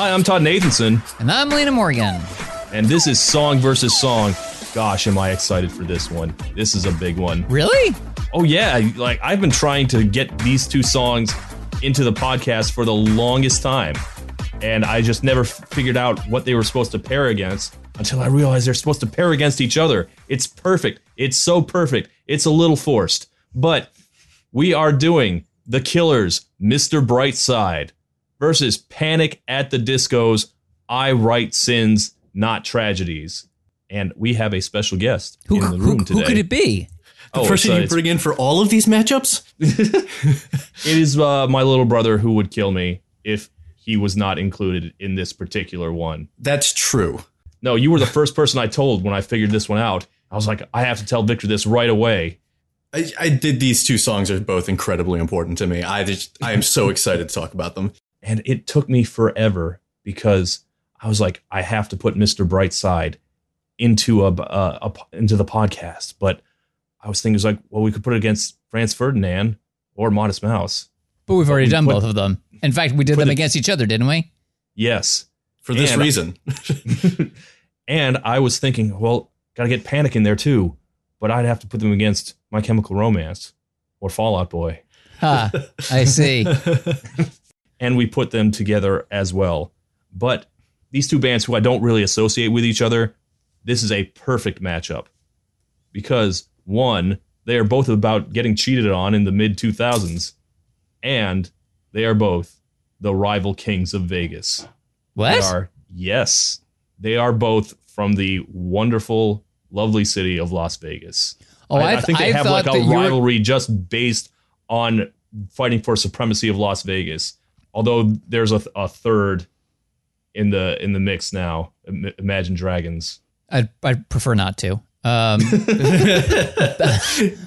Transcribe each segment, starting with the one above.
Hi, I'm Todd Nathanson, And I'm Lena Morgan. and this is Song versus Song. Gosh, am I excited for this one? This is a big one. Really? Oh yeah, like I've been trying to get these two songs into the podcast for the longest time, and I just never figured out what they were supposed to pair against until I realized they're supposed to pair against each other. It's perfect. It's so perfect. It's a little forced, but we are doing The Killers, Mr. Brightside versus Panic at the Disco's I Write Sins, Not Tragedies. And we have a special guest Who, in the who, room who today. could it be? Oh, The person uh, you bring in for all of these matchups? It is uh, my little brother who would kill me if he was not included in this particular one. That's true. No, you were the first person I told when I figured this one out. I was like, I have to tell Victor this right away. I, I did these two songs are both incredibly important to me. I just I am so excited to talk about them. And it took me forever because I was like, I have to put Mr. Brightside into a, a, a into the podcast. But I was thinking, it was like, well, we could put it against Franz Ferdinand or Modest Mouse. But we've already we done put- both of them. In fact, we did them it- against each other, didn't we? Yes. For this And- reason. and I was thinking, well, got to get Panic in there too, but I'd have to put them against My Chemical Romance or Fallout Boy, Ha, I see. and we put them together as well. But these two bands, who I don't really associate with each other, this is a perfect matchup because one, they are both about getting cheated on in the mid 2000s, and they are both the rival kings of Vegas. They What? are yes, they are both from the wonderful, lovely city of Las Vegas. Oh, I, I, think they I have like a you were- rivalry just based on fighting for supremacy of Las Vegas. Although there's a, a third in the in the mix now. Imagine Dragons. I'd, I'd prefer not to. Um,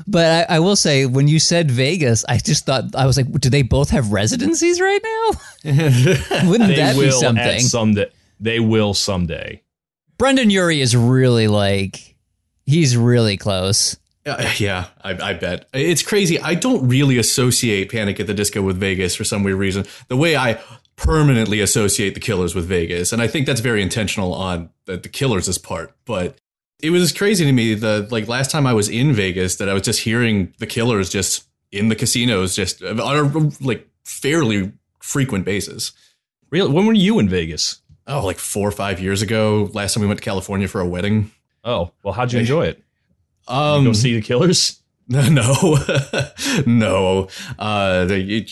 but I, I will say, when you said Vegas, I just thought I was like, do they both have residencies right now? Wouldn't They that be something? someday. They will someday. Brendon Urie is really like, he's really close. Uh, yeah, I, I bet. It's crazy. I don't really associate Panic at the Disco with Vegas for some weird reason. The way I permanently associate the Killers with Vegas, and I think that's very intentional on the, the Killers' part. But it was crazy to me the like last time I was in Vegas that I was just hearing the Killers just in the casinos, just on a like fairly frequent basis. Really? When were you in Vegas? Oh, like four or five years ago. Last time we went to California for a wedding. Oh, well, how'd you enjoy it? Um, Go see the Killers. No, no. Uh, they,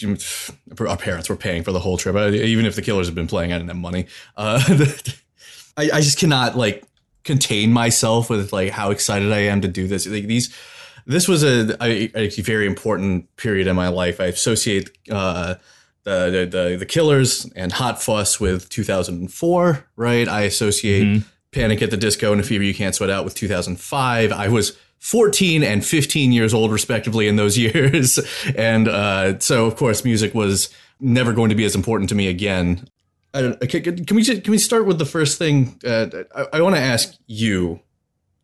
our parents were paying for the whole trip. Uh, Even if the Killers had been playing, I didn't have money. Uh, I, I just cannot like contain myself with like how excited I am to do this. Like these, this was a, a, a very important period in my life. I associate uh, the, the the the Killers and Hot Fuss with 2004. Right. I associate Mhm. Panic at the Disco and A Fever You Can't Sweat Out with 2005. I was 14 and 15 years old, respectively, in those years. And uh, so, of course, music was never going to be as important to me again. I don't, okay, can we just, can we start with the first thing? Uh, I, I want to ask you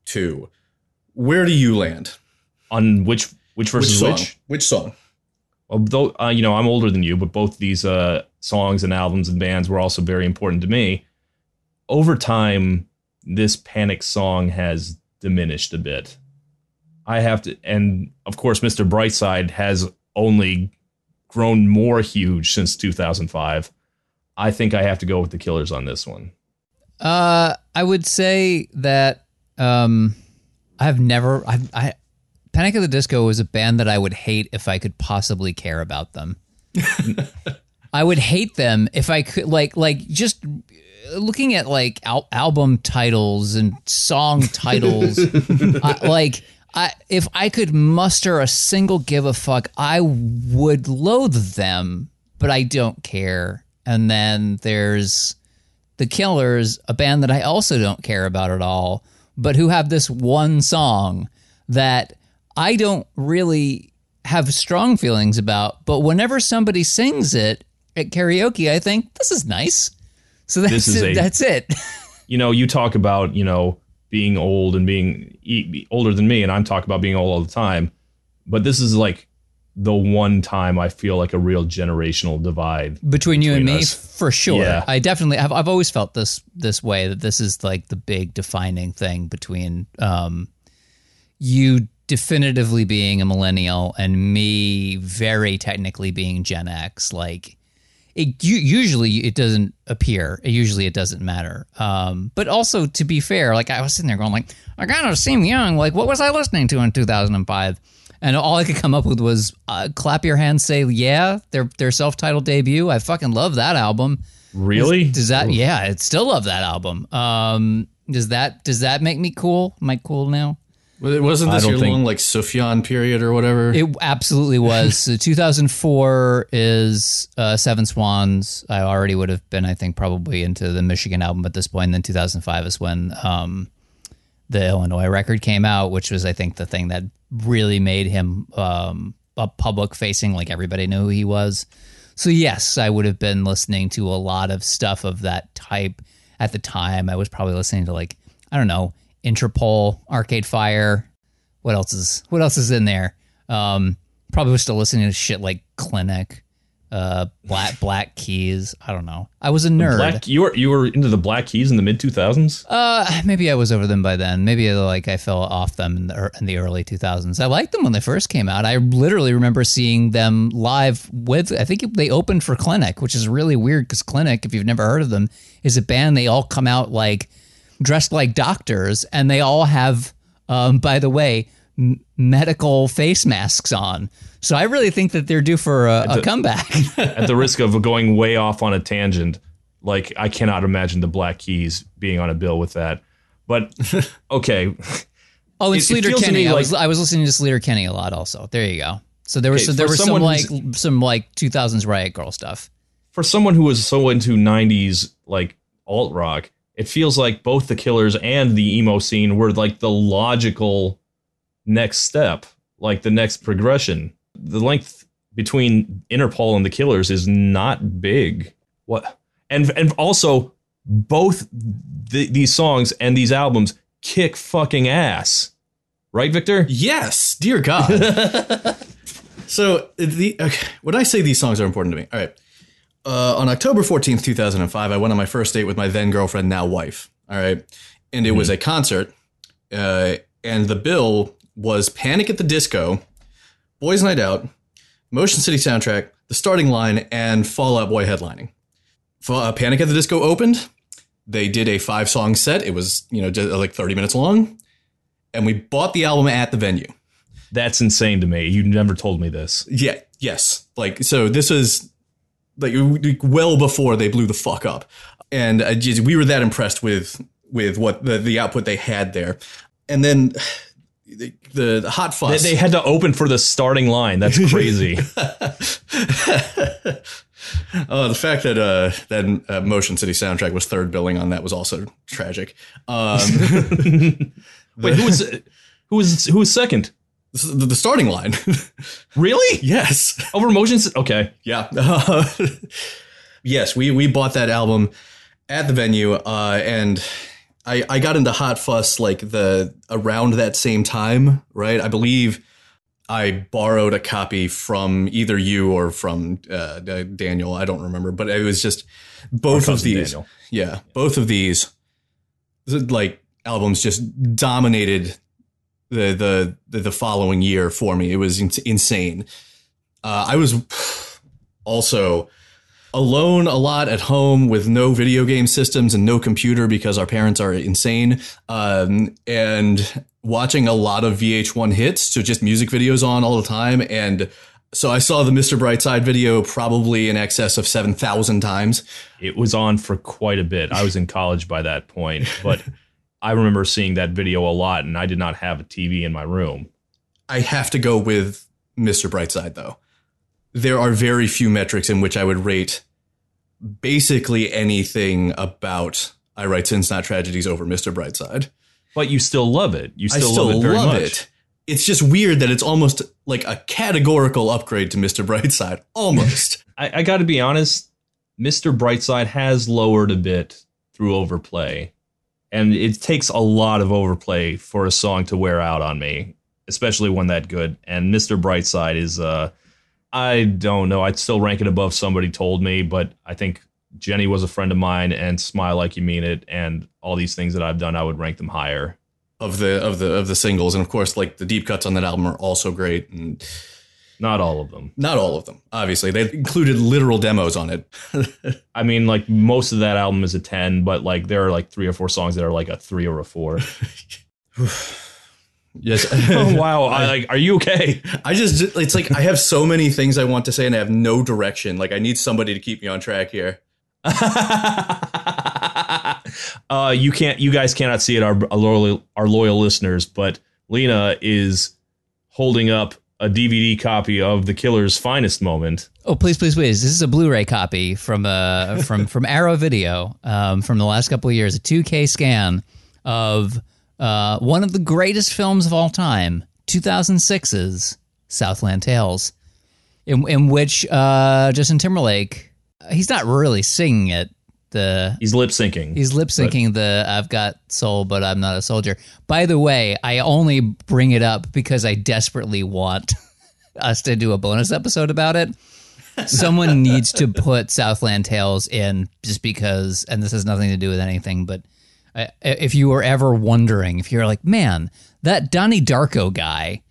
two, where do you land? On which which versus song? which? Which song? Well, though uh, you know, I'm older than you, but both these uh, songs and albums and bands were also very important to me. Over time, this Panic song has diminished a bit. I have to, and of course, Mr. Brightside has only grown more huge since 2005. I think I have to go with the Killers on this one. Uh, I would say that um, I've never I've, I Panic at the Disco was a band that I would hate if I could possibly care about them. I would hate them if I could like like just looking at like al- album titles and song titles I, like I if I could muster a single give a fuck I would loathe them but I don't care and then there's the Killers, a band that I also don't care about at all, but who have this one song that I don't really have strong feelings about. But whenever somebody sings it at karaoke, I think this is nice. So that's it, a- that's it. You know, you talk about you know being old and being e- older than me, and I'm talking about being old all the time. But this is like the one time I feel like a real generational divide. between you and Between me for sure Yeah. i definitely have i've always felt this this way that this is like the big defining thing between um you definitively being a millennial and me very technically being gen x like it usually it doesn't appear usually it doesn't matter um but also to be fair like i was sitting there going like i gotta seem young like what was i listening to in 2005 and all I could come up with was uh, "Clap Your Hands, Say Yeah." Their their self titled debut. I fucking love that album. Really? Does that? Yeah, I still love that album. Um, does that does that make me cool? Am I cool now? Well, it wasn't this your think- long like Sufjan period or whatever? It absolutely was. So 2004 is uh, Seven Swans. I already would have been, I think, probably into the Michigan album at this point. And then 2005 is when um, the Illinois record came out, which was, I think, the thing that really made him um, a public facing, like everybody knew who he was. So, yes, I would have been listening to a lot of stuff of that type at the time. I was probably listening to, like, I don't know, Interpol, Arcade Fire. What else is what else is in there? Um, probably was still listening to shit like Clinic, uh, Black Black Keys. I don't know. I was a nerd. Black, you were you were into the Black Keys in the mid two thousands. Uh, maybe I was over them by then. Maybe like I fell off them in the in the early 2000s. I liked them when they first came out. I literally remember seeing them live with. I think they opened for Clinic, which is really weird because Clinic, if you've never heard of them, is a band. They all come out like dressed like doctors, and they all have, um, by the way, m- medical face masks on. So I really think that they're due for a, a comeback. At the risk of going way off on a tangent, like I cannot imagine the Black Keys being on a bill with that. But okay, Oh, and It- Sleater-Kinney. me I was I was listening to Sleater-Kinney a lot also. There you go. So there was Okay, so there was some like some like 2000s Riot Grrrl stuff. for someone who was so into 90s like alt rock it feels like both the killers and the emo scene were like the logical next step like the next progression the length between interpol and the killers is not big what and and also both th- these songs and these albums kick fucking ass right victor Yes, dear God. so the okay, when I say these songs are important to me, all right. Uh, on October fourteenth, two thousand and five, I went on my first date with my then girlfriend, now wife. All right, and it was a concert, uh, and the bill was Panic at the Disco, Boys Night Out, Motion City soundtrack, The Starting Line, and Fall Out Boy headlining. Uh, Panic at the Disco opened. They did a five song set. It was you know just like thirty minutes long, and we bought the album at the venue. that's insane to me you never told me this Yeah, yes. Like so this was like well before they blew the fuck up. And I just, we were that impressed with with what the, the output they had there. And then the, the, the hot they, fuss. they had to open for the starting line that's crazy oh, the fact that uh, that uh, Motion City soundtrack was third billing on that was also tragic. Um, Wait, who was who was who was second? The, the starting line. Really? yes. Over motions? Okay. Yeah. yes, we we bought that album at the venue, uh, and I I got into Hot Fuss like the around that same time, right? I believe I borrowed a copy from either you or from uh, Daniel. I don't remember, but it was just both of these. Daniel. Yeah, both of these like albums just dominated the the the, following year for me. It was in- insane. Uh, I was also alone a lot at home with no video game systems and no computer because our parents are insane. Um, and watching a lot of VH1 hits, so just music videos on all the time. And so I saw the Mr. Brightside video probably in excess of 7,000 times. It was on for quite a bit. I was in college by that point, but I remember seeing that video a lot and I did not have a TV in my room. I have to go with Mr. Brightside though. There are very few metrics in which I would rate basically anything about I Write Sins Not Tragedies over Mr. Brightside. But you still love it. You still, still love it very love much. it. It's just weird that it's almost like a categorical upgrade to Mr. Brightside. Almost. I, I got to be honest. Mr. Brightside has lowered a bit through overplay, and it takes a lot of overplay for a song to wear out on me, especially one that good. And Mr. Brightside is uh, I don't know. I'd still rank it above somebody told me, but I think Jenny was a friend of mine and Smile Like You Mean It and all these things that I've done, I would rank them higher. Of the of the of the singles, and of course, like the deep cuts on that album are also great, and Not all of them. not all of them. Obviously, they included literal demos on it. I mean, like most of that album is a 10, but like there are like three or four songs that are like a three or a four. yes. oh, wow. I, like, are you okay? I just it's like I have so many things I want to say and I have no direction. Like I need somebody to keep me on track here. uh, you can't, you guys cannot see it, our, our loyal, our loyal listeners, but Lena is holding up a DVD copy of The Killer's finest moment. Oh, please, please, please! This is a Blu-ray copy from uh from from Arrow Video um, from the last couple of years, a 2K scan of uh, one of the greatest films of all time, 2006's Southland Tales, in in which uh, Justin Timberlake he's not really singing it. The He's lip syncing. He's lip syncing the I've got soul, but I'm not a soldier. By the way, I only bring it up because I desperately want us to do a bonus episode about it. Someone needs to put Southland Tales in just because, and this has nothing to do with anything, but I- if you were ever wondering, if you're like, man, that Donnie Darko guy,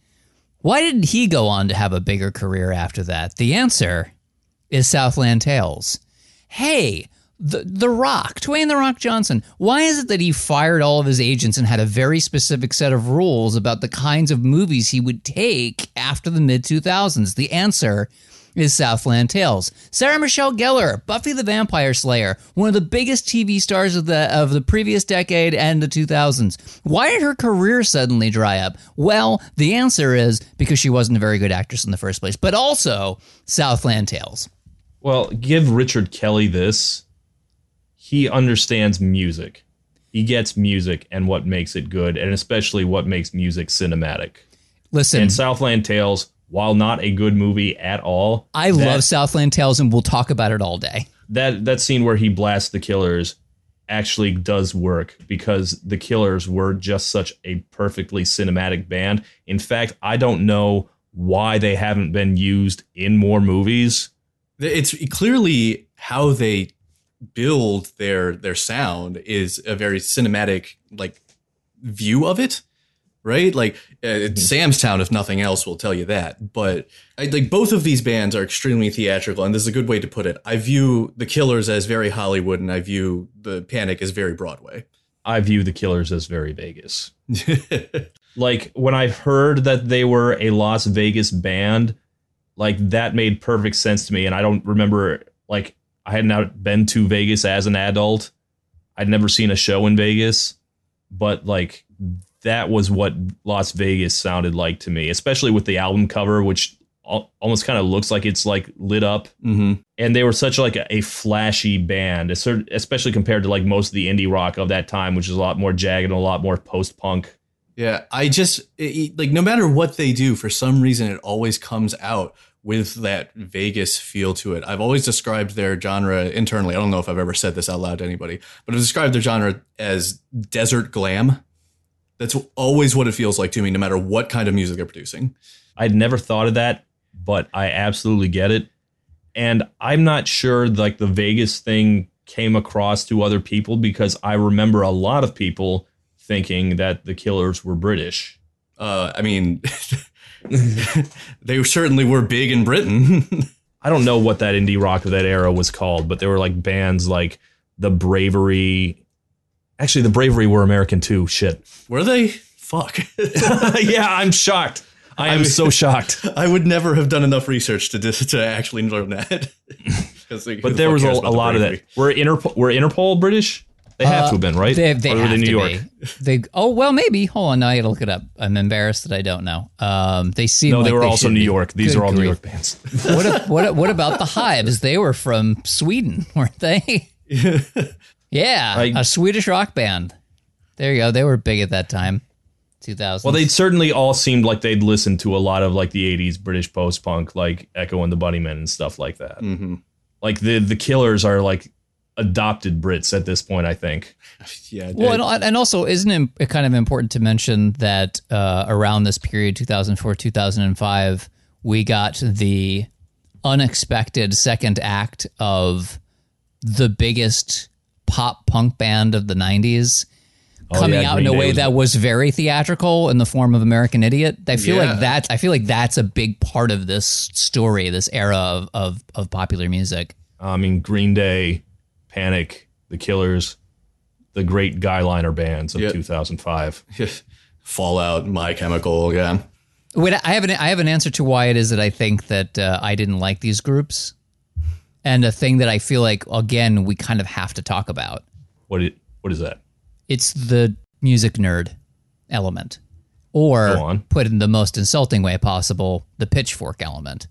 why didn't he go on to have a bigger career after that? The answer is Southland Tales. Hey, the the Rock, Dwayne the Rock Johnson. Why is it that he fired all of his agents and had a very specific set of rules about the kinds of movies he would take after the mid 2000s? The answer is Southland Tales. Sarah Michelle Gellar, Buffy the Vampire Slayer, one of the biggest TV stars of the of the previous decade and the 2000s. Why did her career suddenly dry up? Well, the answer is because she wasn't a very good actress in the first place, but also Southland Tales. Well, give Richard Kelly this. He understands music. He gets music and what makes it good, and especially what makes music cinematic. Listen, And Southland Tales, while not a good movie at all, I that, love Southland Tales and we'll talk about it all day. that that scene where he blasts the killers actually does work because the killers were just such a perfectly cinematic band. In fact, I don't know why they haven't been used in more movies. It's clearly how they build their their sound is a very cinematic like view of it right like uh, sam's town if nothing else will tell you that but I, like both of these bands are extremely theatrical and this is a good way to put it i view the killers as very hollywood and i view the panic as very broadway I view the killers as very Vegas. like when I heard that they were a Las Vegas band, like that made perfect sense to me. And I don't remember like I had not been to Vegas as an adult. I'd never seen a show in Vegas, but like that was what Las Vegas sounded like to me, especially with the album cover, which almost kind of looks like it's like lit up hmm and they were such like a, a flashy band, especially compared to like most of the indie rock of that time, which is a lot more jagged and a lot more post punk. Yeah, I just it- like no matter what they do, for some reason it always comes out with that Vegas feel to it. I've always described their genre internally. I don't know if I've ever said this out loud to anybody, but I've described their genre as desert glam. That's always what it feels like to me, no matter what kind of music they're producing. I'd never thought of that, but I absolutely get it. And I'm not sure like the Vegas thing came across to other people because I remember a lot of people thinking that the killers were British. Uh, I mean, they certainly were big in Britain. I don't know what that indie rock of that era was called, but there were like bands like the Bravery. Actually, the Bravery were American too. Shit. were they? Fuck. yeah, I'm shocked. I am mean- so shocked. I would never have done enough research to dis- to actually learn that. like, But there was a, a lot of bravery? that. Were Interpol, were Interpol British? They have to have been, right? They, they or were have they New York? be. They oh well maybe. Hold on, now I gotta look it up. I'm embarrassed that I don't know. Um, they seem No, like they were also New. York. These are all New. York bands. what, what, what about the Hives? They were from Sweden, weren't they? yeah, I- a Swedish rock band. There you go. They were big at that time. 2000. well, they certainly all seemed like they'd listened to a lot of like the '80s British post punk, like Echo and the Bunnymen and stuff like that. Mhm. Like the the Killers are like adopted Brits at this point. I think. Yeah. Well, and, and also, isn't it kind of important to mention that uh, around this period, 2004, 2005, we got the unexpected second act of the biggest pop punk band of the 90s coming Oh, yeah, out in a Green Day way was- that was very theatrical in the form of American Idiot. I feel Yeah. like that I feel like that's a big part of this story, this era of of, of popular music. I mean, Green Day, Panic, The Killers, the great guyliner bands of Yeah. 2005. Fallout, My Chemical, yeah. Wait, I have an I have an answer to why it is that I think that uh, I didn't like these groups, and a thing that I feel like again we kind of have to talk about. What it, what is that? It's the music nerd element, or put in the most insulting way possible, the pitchfork element.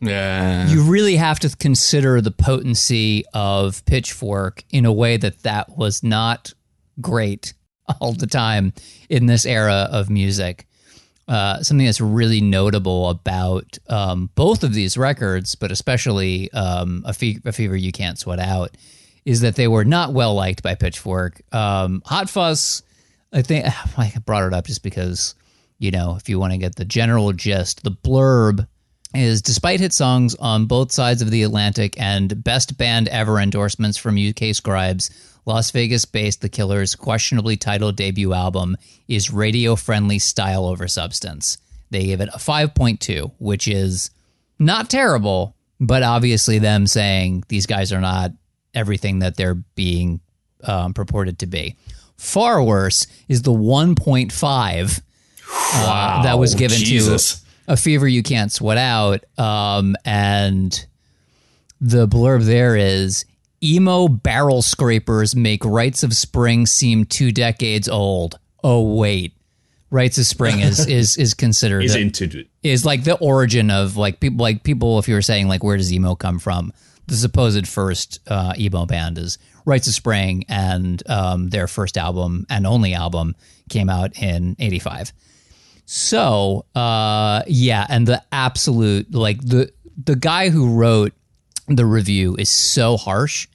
Yeah. You really have to consider the potency of pitchfork in a way that that was not great all the time in this era of music. Uh, something that's really notable about um, both of these records, but especially um, a, Fe- a Fever You Can't Sweat Out, is that they were not well liked by Pitchfork. Um, Hot Fuss, I think I brought it up just because, you know, if you want to get the general gist, the blurb is despite hit songs on both sides of the Atlantic and best band ever endorsements from UK scribes, Las Vegas based The Killers' questionably titled debut album is radio friendly style over substance. They gave it a 5.2, which is not terrible, but obviously them saying these guys are not everything that they're being um, purported to be. Far worse is the 1.5 uh, that was given Jesus. to a fever you can't sweat out. Um, and the blurb there is emo barrel scrapers make Rites of Spring seem two decades old. Oh wait, Rites of Spring is is is considered into it. is like the origin of like people like people if you were saying like where does emo come from the supposed first uh, emo band is rites of spring and um, their first album and only album came out in 85 so uh, yeah and the absolute like the the guy who wrote the review is so harsh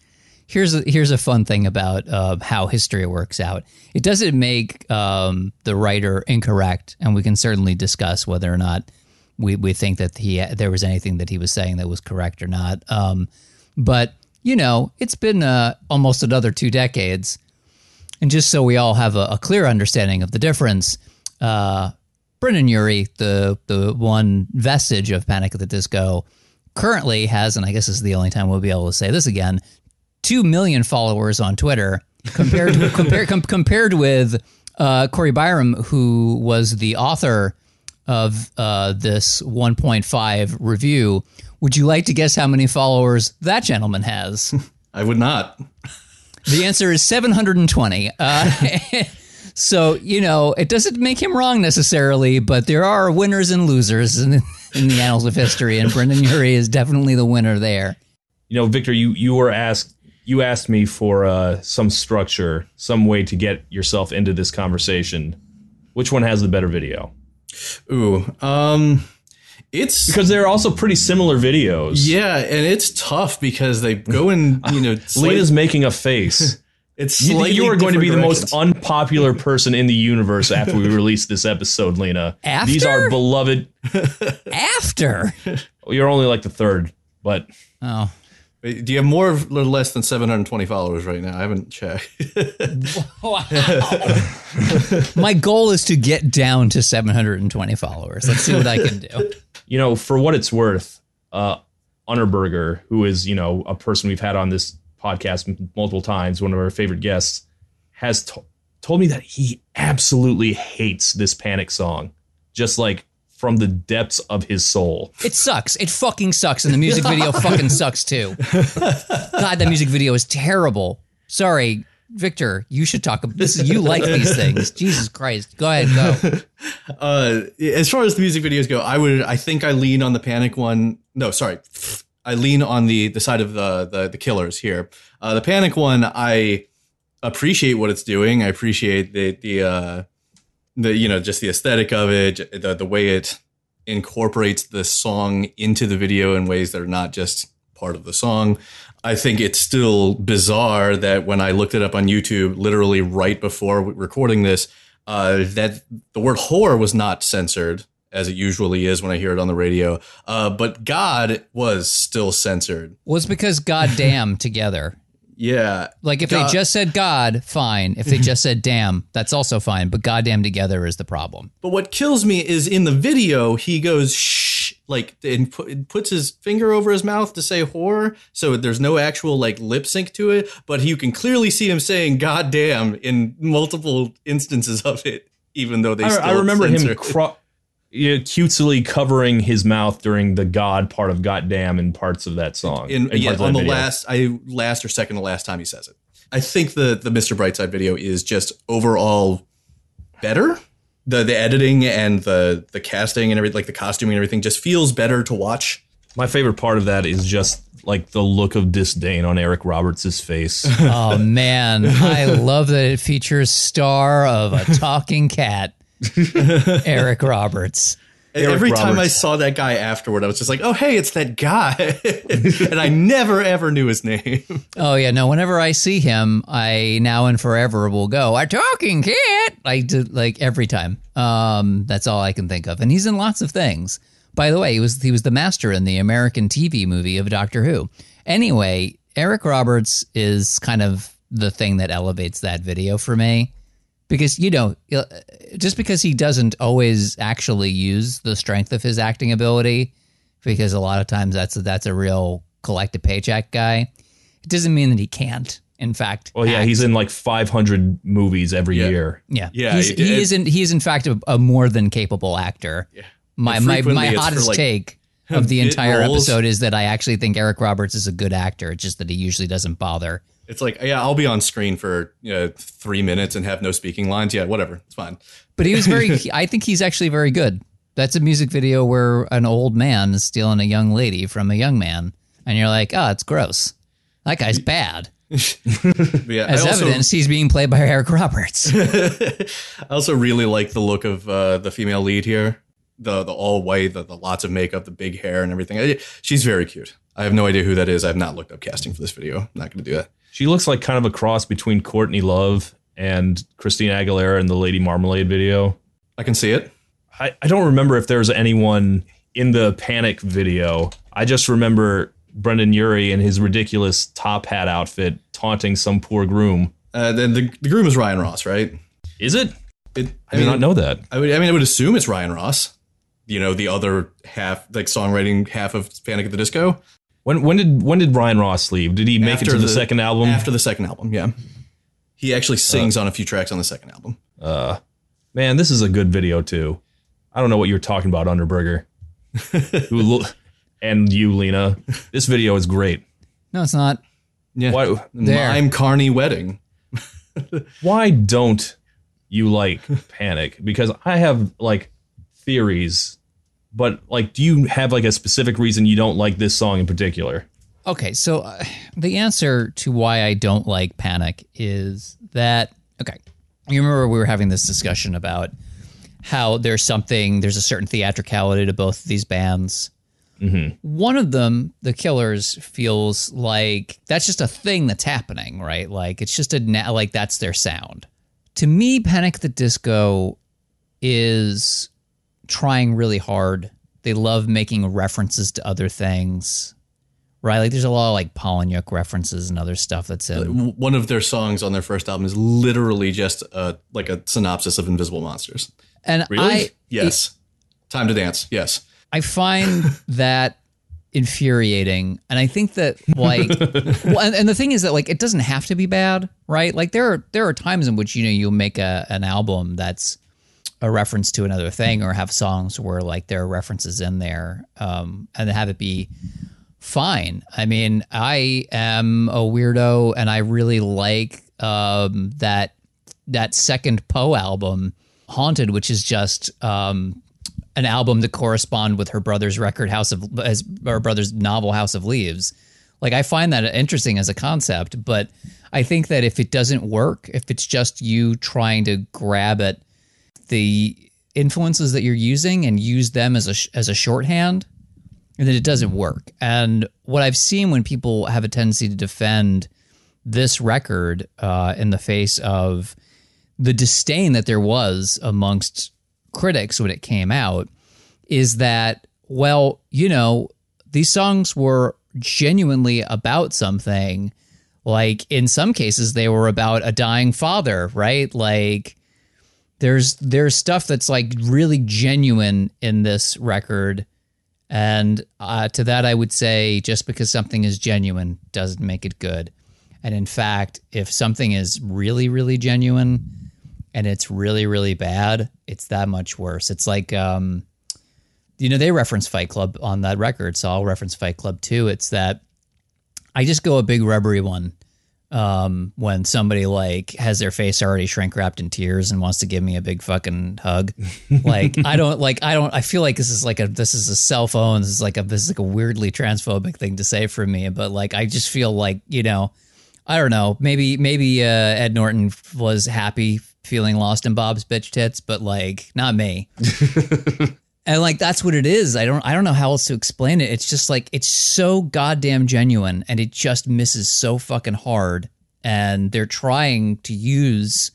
here's a, here's a fun thing about uh, how history works out. It doesn't make um, the writer incorrect, and we can certainly discuss whether or not we, we think that he there was anything that he was saying that was correct or not. Um, but you know, it's been uh, almost another two decades, and just so we all have a, a clear understanding of the difference, uh, Brendon Urie, the the one vestige of Panic at the Disco, currently has, and I guess this is the only time we'll be able to say this again, two million followers on Twitter compared to, compared com, compared with uh, Cory Byrom, who was the author of uh, this 1.5 review. Would you like to guess how many followers that gentleman has? I would not. The answer is 720. Uh, so, you know, it doesn't make him wrong necessarily, but there are winners and losers in, in the annals of history, and Brendon Urie is definitely the winner there. You know, Victor, you you were asked you asked me for uh, some structure, some way to get yourself into this conversation. Which one has the better video? Ooh. Um it's Because they're also pretty similar videos. yeah, and it's tough because they go in, you know, slight- Lena's making a face. It's You, slightly you are going to be the most unpopular person in the universe after we release this episode, Lena. After? These are beloved. After. You're only like the third, but Oh. Wait, Do you have more or less than 720 followers right now? I haven't checked. wow. My goal is to get down to 720 followers. Let's see what I can do. you know, for what it's worth, uh, Unterberger, who is you know a person we've had on this podcast multiple times, one of our favorite guests, has to- told me that he absolutely hates this Panic song, just like from the depths of his soul. It sucks. It fucking sucks. And the music video fucking sucks too. God, that music video is terrible. Sorry, Victor, you should talk about this. Is, you like these things. Jesus Christ. Go ahead, go. uh, as far as the music videos go, I would, I think I lean on the Panic one. No, sorry. I lean on the, the side of the, the, the killers here. Uh, the Panic one, I appreciate what it's doing. I appreciate the, the, uh, the, you know, just the aesthetic of it, the, the way it incorporates the song into the video in ways that are not just part of the song. I think it's still bizarre that when I looked it up on YouTube, literally right before recording this, uh, that the word "whore" was not censored as it usually is when I hear it on the radio. Uh, but God was still censored. Well, it's because goddamn together. Yeah. Like if God- they just said God, fine. If they just said damn, that's also fine. But goddamn together is the problem. But what kills me is in the video, he goes shh, like, and pu- puts his finger over his mouth to say whore. So there's no actual like lip sync to it. But you can clearly see him saying goddamn in multiple instances of it, even though they I, still I remember him censor it. cro- yeah, cutesily covering his mouth during the God part of "Goddamn" in parts of that song. in, in yeah, on that the video. last I last or second to last time he says it. I think the the Mr. Brightside video is just overall better. The the editing and the the casting and everything like the costuming and everything just feels better to watch. My favorite part of that is just like the look of disdain on Eric Roberts' face. Oh man, I love that it features star of a talking cat, Eric Roberts. Eric Every time I saw that guy afterward, I was just like, "Oh, hey, it's that guy," and I never ever knew his name. Oh yeah, no. Whenever I see him, I now and forever will go a talking cat. I do like every time. Um, that's all I can think of, and he's in lots of things. By the way, he was he was the master in the American TV movie of Doctor Who. Anyway, Eric Roberts is kind of the thing that elevates that video for me because you know uh, just because he doesn't always actually use the strength of his acting ability because a lot of times that's that's a real collect a paycheck guy it doesn't mean that he can't in fact well, yeah, act. he's in like 500 movies every Yeah. year. yeah Yeah, he's, it- he it- is in, he is in fact a, a more than capable actor yeah. my my my hottest like, take of the entire roles. episode is that I actually think Eric Roberts is a good actor it's just that he usually doesn't bother It's like, yeah, I'll be on screen for you know, three minutes and have no speaking lines. Yeah, whatever, it's fine. But he was very. I think he's actually very good. That's a music video where an old man is stealing a young lady from a young man, and you're like, oh, it's gross. That guy's bad. Yeah, As I also, evidence, he's being played by Eric Roberts. I also really like the look of uh, the female lead here. The the all white, the, the lots of makeup, the big hair, and everything. I- She's very cute. I have no idea who that is. I've not looked up casting for this video. I'm not going to do that. She looks like kind of a cross between Courtney Love and Christina Aguilera in the Lady Marmalade video. I can see it. I, I don't remember if there's anyone in the Panic video. I just remember Brendon Urie in his ridiculous top hat outfit taunting some poor groom. Uh, then the, the groom is Ryan Ross, right? Is it? It, I did not know that. I would. I mean, I would assume it's Ryan Ross. You know, the other half, like songwriting half of Panic at the Disco. When when did when did Ryan Ross leave? Did he make After it to the, the- second album? After the second album, yeah. He actually sings on a few tracks on the second album. Uh, man, this is a good video too. I don't know what you're talking about, Unterberger. Who and you, Lena. This video is great. no, it's not. Yeah. Why There. Mime Carney Wedding. why don't you like Panic? Because I have like theories, but like, do you have like a specific reason you don't like this song in particular? Okay, so uh, the answer to why I don't like Panic is that okay. You remember we were having this discussion about how there's something, there's a certain theatricality to both these bands. One of them, the Killers, feels like that's just a thing that's happening, right? Like it's just a na- like that's their sound. To me, Panic the Disco is trying really hard. They love making references to other things right? Like there's a lot of like Palahniuk references and other stuff that's in. One of their songs on their first album is literally just uh, like a synopsis of Invisible Monsters. And Really? I yes. Time to dance. Yes. I find that infuriating, and I think that like, well, and, and the thing is that like it doesn't have to be bad, right? Like there are there are times in which you know you'll make a an album that's a reference to another thing, or have songs where like there are references in there, um, and have it be fine. I mean, I am a weirdo and I really like um, that that second Poe album, Haunted, which is just um, an album to correspond with her brother's record House of as her brother's novel House of Leaves. Like I find that interesting as a concept, but I think that if it doesn't work, if it's just you trying to grab at the influences that you're using and use them as a as a shorthand, and then it doesn't work. And what I've seen when people have a tendency to defend this record uh, in the face of the disdain that there was amongst critics when it came out is that well, you know, these songs were genuinely about something. Like in some cases they were about a dying father, right? Like there's there's stuff that's like really genuine in this record. And uh, to that i would say just because something is genuine doesn't make it good. And in fact if something is really really genuine and it's really really bad it's that much worse. It's like um you know they reference fight club on that record so i'll reference fight club too. It's that i just go a big rubbery one um, when somebody like has their face already shrink wrapped in tears and wants to give me a big fucking hug. like I don't like I don't I feel like this is like a this is a cell phone. This is like a this is like a weirdly transphobic thing to say for me, but like I just feel like you know I don't know maybe maybe uh, Ed Norton was happy feeling lost in Bob's bitch tits, but like not me. and like that's what it is. I don't i don't know how else to explain it. It's just like it's so goddamn genuine and it just misses so fucking hard. And they're trying to use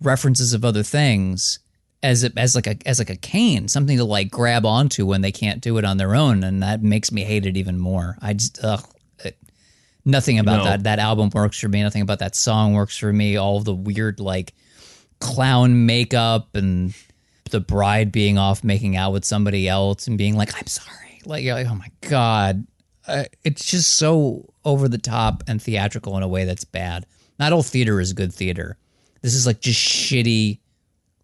references of other things as a, as like a as like a cane something to like grab onto when they can't do it on their own and that makes me hate it even more. I just ugh, it, nothing about No. that that album works for me. Nothing about that song works for me. All the weird like clown makeup and the bride being off making out with somebody else and being like, I'm sorry. Like, you're like oh my God. Uh, it's just so over the top and theatrical in a way that's bad. Not all theater is good theater. This is like just shitty,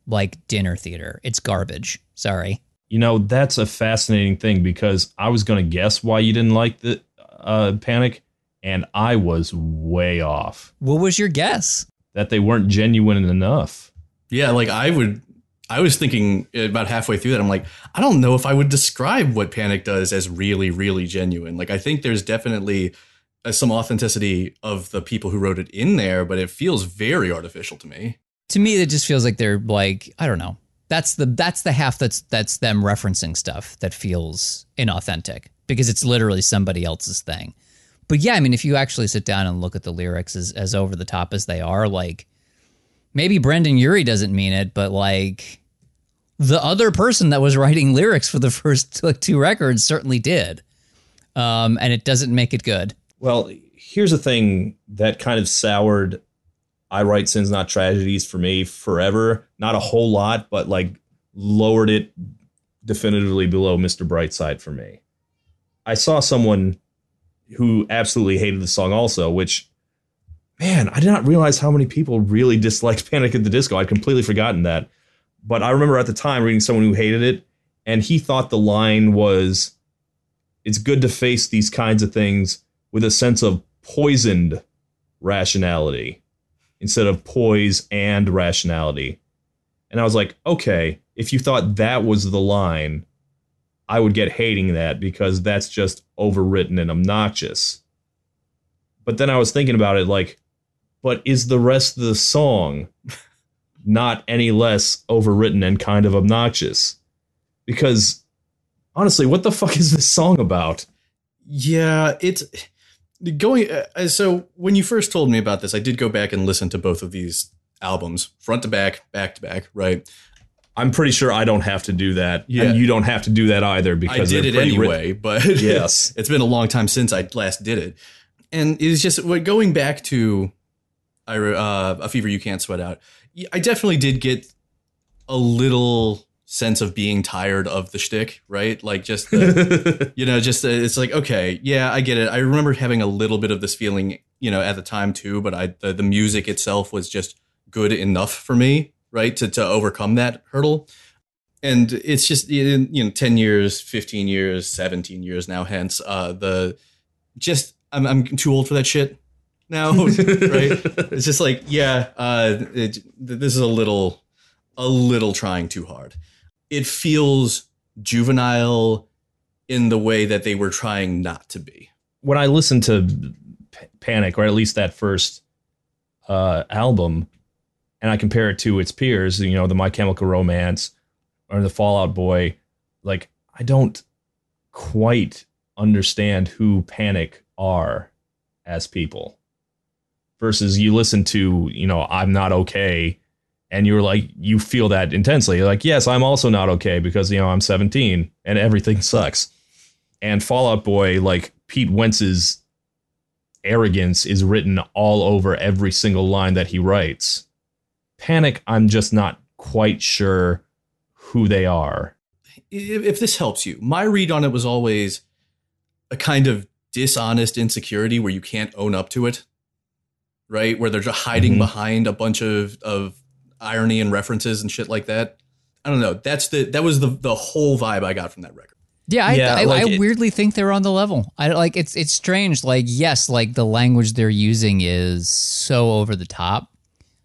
like dinner theater. It's garbage. Sorry. You know, that's a fascinating thing because I was going to guess why you didn't like the uh, Panic, and I was way off. What was your guess? That they weren't genuine enough. Yeah, like I would. I was thinking about halfway through that. I'm like, I don't know if I would describe what Panic does as really, really genuine. Like, I think there's definitely uh, some authenticity of the people who wrote it in there, but it feels very artificial to me. To me, it just feels like they're like, I don't know. That's the that's the half that's that's them referencing stuff that feels inauthentic because it's literally somebody else's thing. But yeah, I mean, if you actually sit down and look at the lyrics as, as over the top as they are, like maybe Brendon Urie doesn't mean it, but like the other person that was writing lyrics for the first like, two records certainly did. Um, and it doesn't make it good. Well, here's a thing that kind of soured I Write Sins Not Tragedies for me forever. Not a whole lot, but like lowered it definitively below Mr. Brightside for me. I saw someone who absolutely hated the song also, which man, I did not realize how many people really disliked Panic at the Disco. I'd completely forgotten that. But I remember at the time reading someone who hated it, and he thought the line was it's good to face these kinds of things with a sense of poisoned rationality instead of poise and rationality. And I was like, okay, if you thought that was the line, I would get hating that because that's just overwritten and obnoxious. But then I was thinking about it like, but is the rest of the song not any less overwritten and kind of obnoxious? Because honestly, what the fuck is this song about? Yeah, it's going. Uh, so when you first told me about this, I did go back and listen to both of these albums, front to back, back to back. Right. I'm pretty sure I don't have to do that. Yeah. And you don't have to do that either because I did it anyway, but Yes. it's been a long time since I last did it, and it's just going back to I uh, a fever you can't sweat out. I definitely did get a little sense of being tired of the shtick, right? Like just the, you know, just uh, it's like okay, yeah, I get it. I remember having a little bit of this feeling, you know, at the time too. But I the, the music itself was just good enough for me, right, to to overcome that hurdle. And it's just you know, ten years, fifteen years, seventeen years now. Hence, uh, the just I'm I'm too old for that shit now, right? It's just like yeah, uh, it, this is a little a little trying too hard. It feels juvenile in the way that they were trying not to be. when I listened to P- Panic, or at least that first uh, album, and I compare it to its peers, you know, the My Chemical Romance or the Fallout Boy, like I don't quite understand who Panic are as people. Versus you listen to, you know, I'm not okay, and you're like you feel that intensely. You're like, yes, I'm also not okay because you know I'm 17 and everything sucks. And Fallout Boy, like Pete Wentz's arrogance is written all over every single line that he writes. Panic, I'm just not quite sure who they are. If, if this helps you, my read on it was always a kind of dishonest insecurity where you can't own up to it, right? Where they're just hiding Mhm. behind a bunch of of irony and references and shit like that. I don't know. That's the that was the the whole vibe I got from that record. Yeah, I, Yeah, I, like I it- weirdly think they're on the level. I like it's it's strange. Like yes, like the language they're using is so over the top.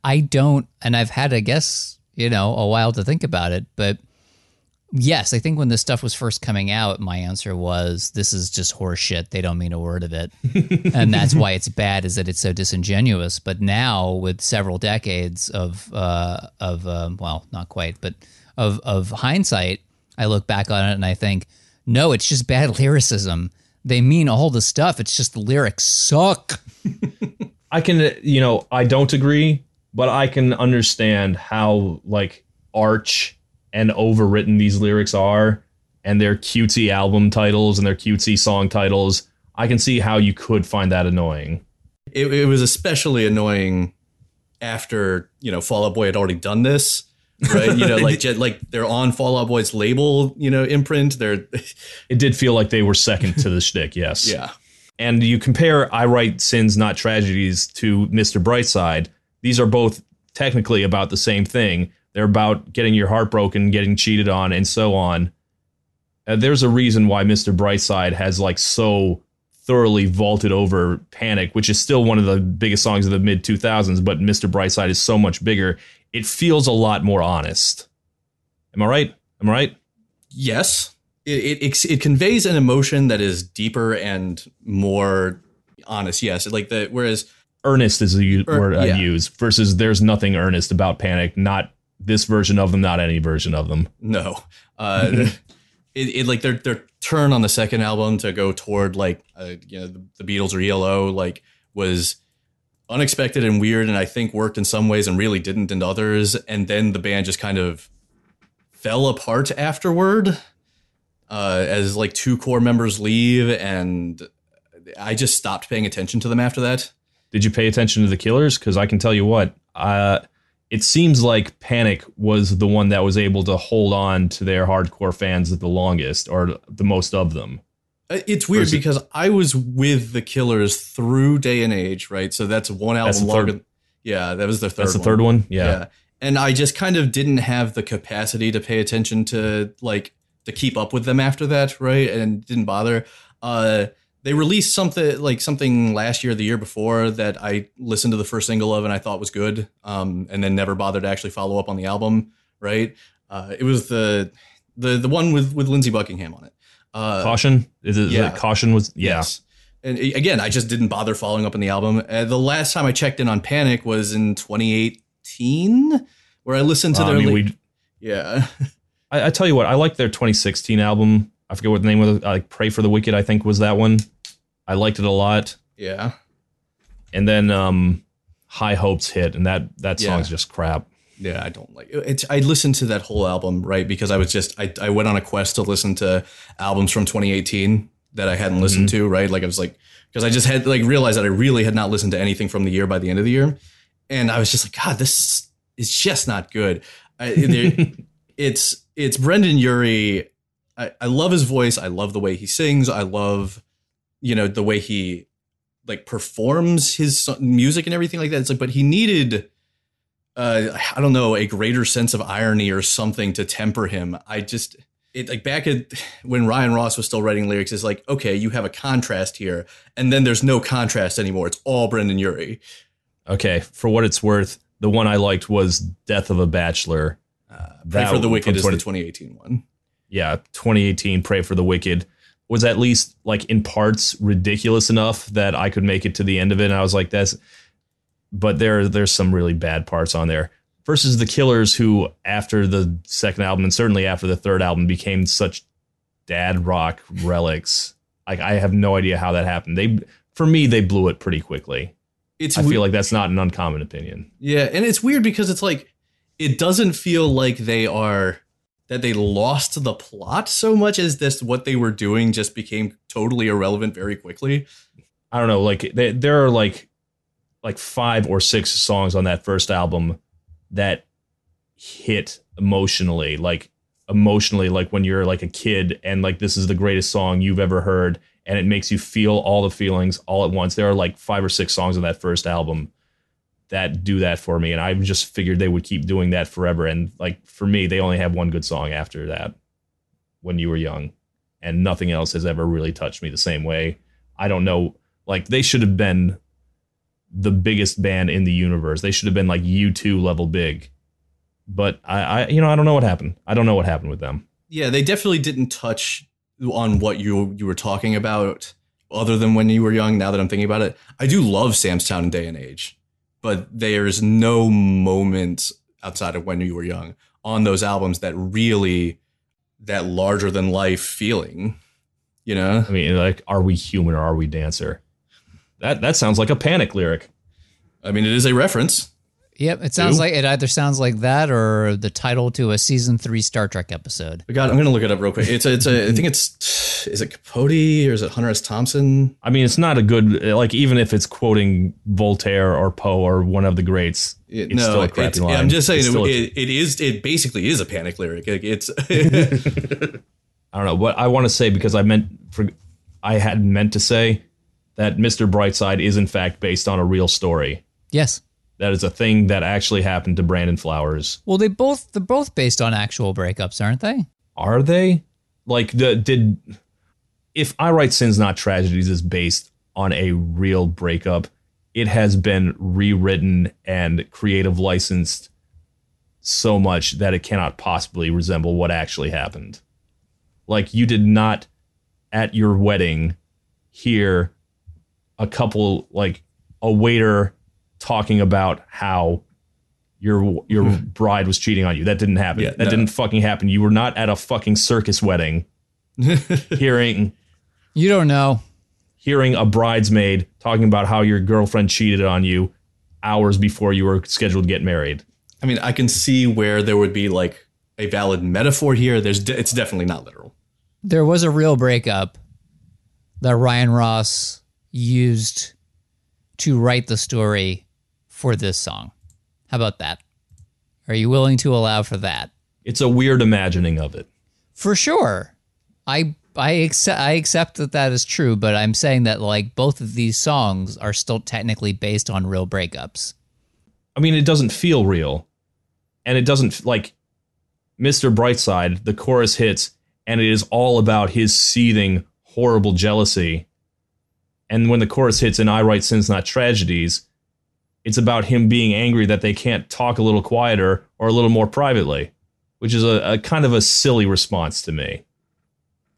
I don't, and I've had, I guess, you know, a while to think about it. But yes, I think when this stuff was first coming out, my answer was, "This is just horseshit. They don't mean a word of it," and that's why it's bad. Is that it's so disingenuous. But now, with several decades of uh, of um, well, not quite, but of of hindsight, I look back on it and I think, no, it's just bad lyricism. They mean all the stuff. It's just the lyrics suck. I can, you know, I don't agree, but I can understand how like arch and overwritten these lyrics are and their cutesy album titles and their cutesy song titles. I can see how you could find that annoying. It, it was especially annoying after you know Fall Out Boy had already done this. Right, you know, like like they're on Fall Out Boy's label, you know, imprint. They're, It did feel like they were second to the shtick, yes. yeah, and you compare I Write Sins Not Tragedies to Mr. Brightside, these are both technically about the same thing. They're about getting your heart broken, getting cheated on, and so on. Uh, there's a reason why Mr. Brightside has like so thoroughly vaulted over Panic, which is still one of the biggest songs of the mid 2000s, but Mr. Brightside is so much bigger. It feels a lot more honest. Am I right? Am I right? yes, it, it it conveys an emotion that is deeper and more honest. Yes, like the whereas earnest is the Er, word yeah. I use versus there's nothing earnest about Panic. Not this version of them, not any version of them. no, uh, it, it like their their turn on the second album to go toward like uh, you know the, the Beatles or ELO like was unexpected and weird, and I think worked in some ways and really didn't in others. And then the band just kind of fell apart afterward, uh, as like two core members leave, and I just stopped paying attention to them after that. Did you pay attention to the Killers? Because I can tell you what, uh, it seems like Panic was the one that was able to hold on to their hardcore fans the longest, or the most of them. Uh, It's weird Versus- because I was with the Killers through Day and Age, right? So that's one album That's longer. third- Yeah, that was the third. That's the one. third one. Yeah. and I just kind of didn't have the capacity to pay attention to like to keep up with them after that, right? And didn't bother. Uh, they released something like something last year, the year before that I listened to the first single of and I thought was good, um, and then never bothered to actually follow up on the album, right? Uh, it was the the the one with with Lindsey Buckingham on it. Uh, Caution. Is it, yeah. it Caution was yeah. Yes. And again, I just didn't bother following up on the album. Uh, the last time I checked in on Panic was in 2018, where I listened to their. I mean, we. yeah. I, I tell you what, I like their 2016 album. I forget what the name was. it. Like Pray for the Wicked, I think was that one. I liked it a lot. Yeah. and then um high hopes hit and that that Yeah. song's just crap Yeah. I don't like it. I listened to that whole album, right? Because I was just, I, I went on a quest to listen to albums from 2018 that I hadn't listened to, right? Like I was like, because I just had like realized that I really had not listened to anything from the year by the end of the year. And I was just like, God, this is just not good. I, it's it's Brendon Urie. I, I love his voice. I love the way he sings. I love, you know, the way he like performs his music and everything like that. It's like, but he needed, uh, I don't know, a greater sense of irony or something to temper him. I just. It like back at when Ryan Ross was still writing lyrics, it's like okay, you have a contrast here, and then there's no contrast anymore. It's all Brendon Urie. okay for what it's worth the one i liked was death of a bachelor Uh, Pray That for the Wicked is the 2018 one. Yeah 2018 pray for the wicked was at least like in parts ridiculous enough that i could make it to the end of it and i was like that's but there there's some really bad parts on there. Versus the killers who after the second album and certainly after the third album became such dad rock relics. Like i have no idea how that happened. They for me they blew it pretty quickly. It's i we- feel like that's not an uncommon opinion. Yeah, and it's weird because it's like it doesn't feel like they are that they lost the plot so much as this what they were doing just became totally irrelevant very quickly. I don't know, like they, there are like like five or six songs on that first album that hit emotionally, like emotionally, like when you're like a kid and like this is the greatest song you've ever heard, and it makes you feel all the feelings all at once. There are like five or six songs on that first album that do that for me, and I just figured they would keep doing that forever. And like for me, they only have one good song after that. When you were young, and nothing else has ever really touched me the same way. I don't know, like they should have been the biggest band in the universe. They should have been like U2 level big. But I, I you know, I don't know what happened. I don't know what happened with them. Yeah, they definitely didn't touch on what you you were talking about other than when you were young now that I'm thinking about it. I do love Sam's Town Day and Age, but there's no moment outside of when you were young on those albums that really that larger than life feeling, you know? I mean, like are we human or are we dancer? That that sounds like a panic lyric. I mean, it is a reference. Yep, it sounds Who? like it either sounds like that or the title to a season three Star Trek episode. God, I'm gonna look it up real quick. It's a, it's a, I think it's, is it Capote or is it Hunter S. Thompson? I mean, it's not a good like even if it's quoting Voltaire or Poe or one of the greats. It- it's still a crappy it's- line. I'm just saying It's it, a- it, it is. It basically is a panic lyric. Like, It's I don't know what I want to say because I meant for I had meant to say that Mr. Brightside is in fact based on a real story. Yes. That is a thing that actually happened to Brandon Flowers. Well, they both they're both based on actual breakups, aren't they? Are they? Like the did if I write sins not tragedies is based on a real breakup, it has been rewritten and creative licensed so much that it cannot possibly resemble what actually happened. Like you did not at your wedding hear a couple like a waiter talking about how your your hmm. bride was cheating on you. That didn't happen. Yeah, that no. didn't fucking happen. You were not at a fucking circus wedding hearing You don't know. hearing a bridesmaid talking about how your girlfriend cheated on you hours before you were scheduled to get married. I mean, I can see where there would be like a valid metaphor here. There's, de- it's definitely not literal. There was a real breakup that Ryan Ross used to write the story for this song. How about that? Are you willing to allow for that? It's a weird imagining of it. For sure. I I accept I accept that that is true, but I'm saying that like both of these songs are still technically based on real breakups. I mean, it doesn't feel real. And it doesn't like Mr. Brightside, the chorus hits, and it is all about his seething, horrible jealousy. And when the chorus hits "And I Write Sins Not Tragedies, it's about him being angry that they can't talk a little quieter or a little more privately, which is a, a kind of a silly response to me.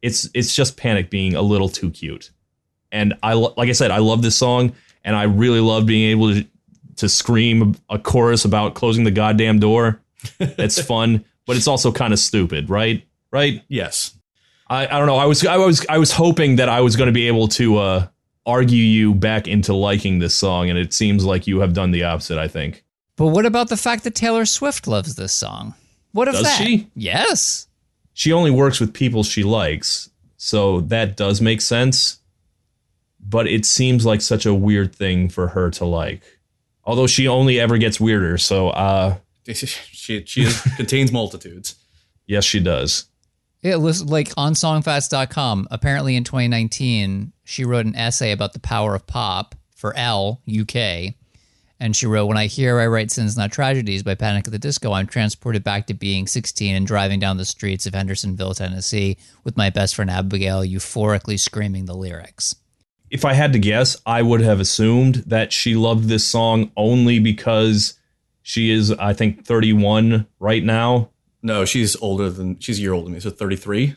It's it's just panic being a little too cute. And I like I said, I love this song, and I really love being able to to scream a chorus about closing the goddamn door. It's fun, but it's also kind of stupid, right? Right? Yes. I, I don't know. I was I was I was hoping that I was going to be able to uh, argue you back into liking this song, and it seems like you have done the opposite. I think. But what about the fact that Taylor Swift loves this song? What of Does that? she? Yes. She only works with people she likes, so that does make sense. But it seems like such a weird thing for her to like. Although she only ever gets weirder, so uh, She, she is, contains multitudes. yes, she does. It was like on songfacts.com. Apparently in 2019, she wrote an essay about the power of pop for Elle UK. And she wrote, When I hear I Write Sins Not Tragedies by Panic at the Disco, I'm transported back to being 16 and driving down the streets of Hendersonville, Tennessee with my best friend Abigail, euphorically screaming the lyrics. if I had to guess, I would have assumed that she loved this song only because she is, I think, 31 right now. No, she's older than she's a year older than me. So 33.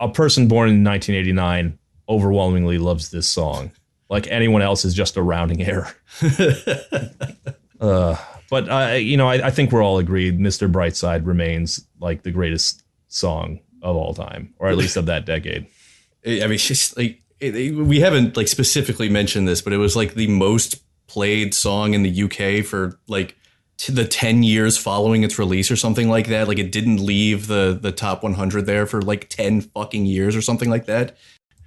A person born in 1989 overwhelmingly loves this song. Like anyone else is just a rounding error. uh, but uh, you know, I, I think we're all agreed. Mr. Brightside remains like the greatest song of all time, or at least of that decade. I mean, she's like it, it- we haven't like specifically mentioned this, but it was like the most played song in the UK for like to the 10 years following its release or something like that. Like it didn't leave the the top 100 there for like 10 fucking years or something like that.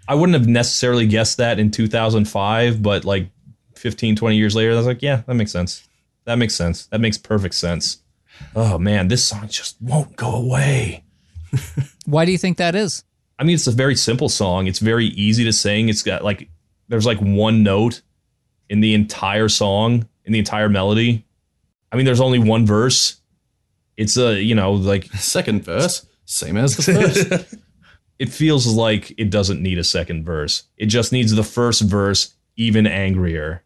I wouldn't have necessarily guessed that in 2005, but like 15, 20 years later, I was like, yeah, that makes sense. That makes sense. That makes perfect sense. Oh man, this song just won't go away. Why do you think that is? I mean, it's a very simple song. It's very easy to sing. It's got like there's like one note in the entire song, in the entire melody. I mean, there's only one verse. It's a, you know, like Second verse, same as the first. it feels like it doesn't need a second verse. It just needs the first verse even angrier.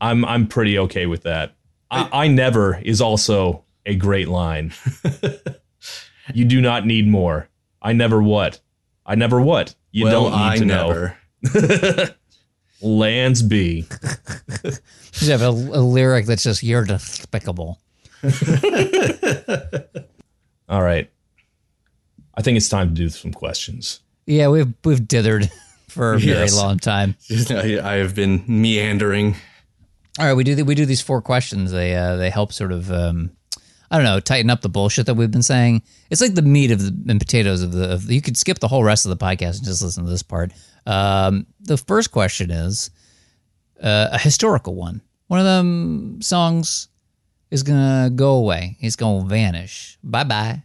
I'm I'm pretty okay with that. I, I never is also a great line. you do not need more. I never what? I never what? You well, don't need I to never. know. Lands B. You have a, a lyric that's just you're despicable. All right. I think it's time to do some questions. Yeah, we've we've dithered for a very Yes. long time. I, have been meandering. All right, we do th- we do these four questions. They uh, they help sort of um, I don't know tighten up the bullshit that we've been saying. It's like the meat of the and potatoes of the. Of the you could skip the whole rest of the podcast and just listen to this part. Um, the first question is uh, a historical one. One of them songs is gonna go away. It's gonna vanish. Bye bye.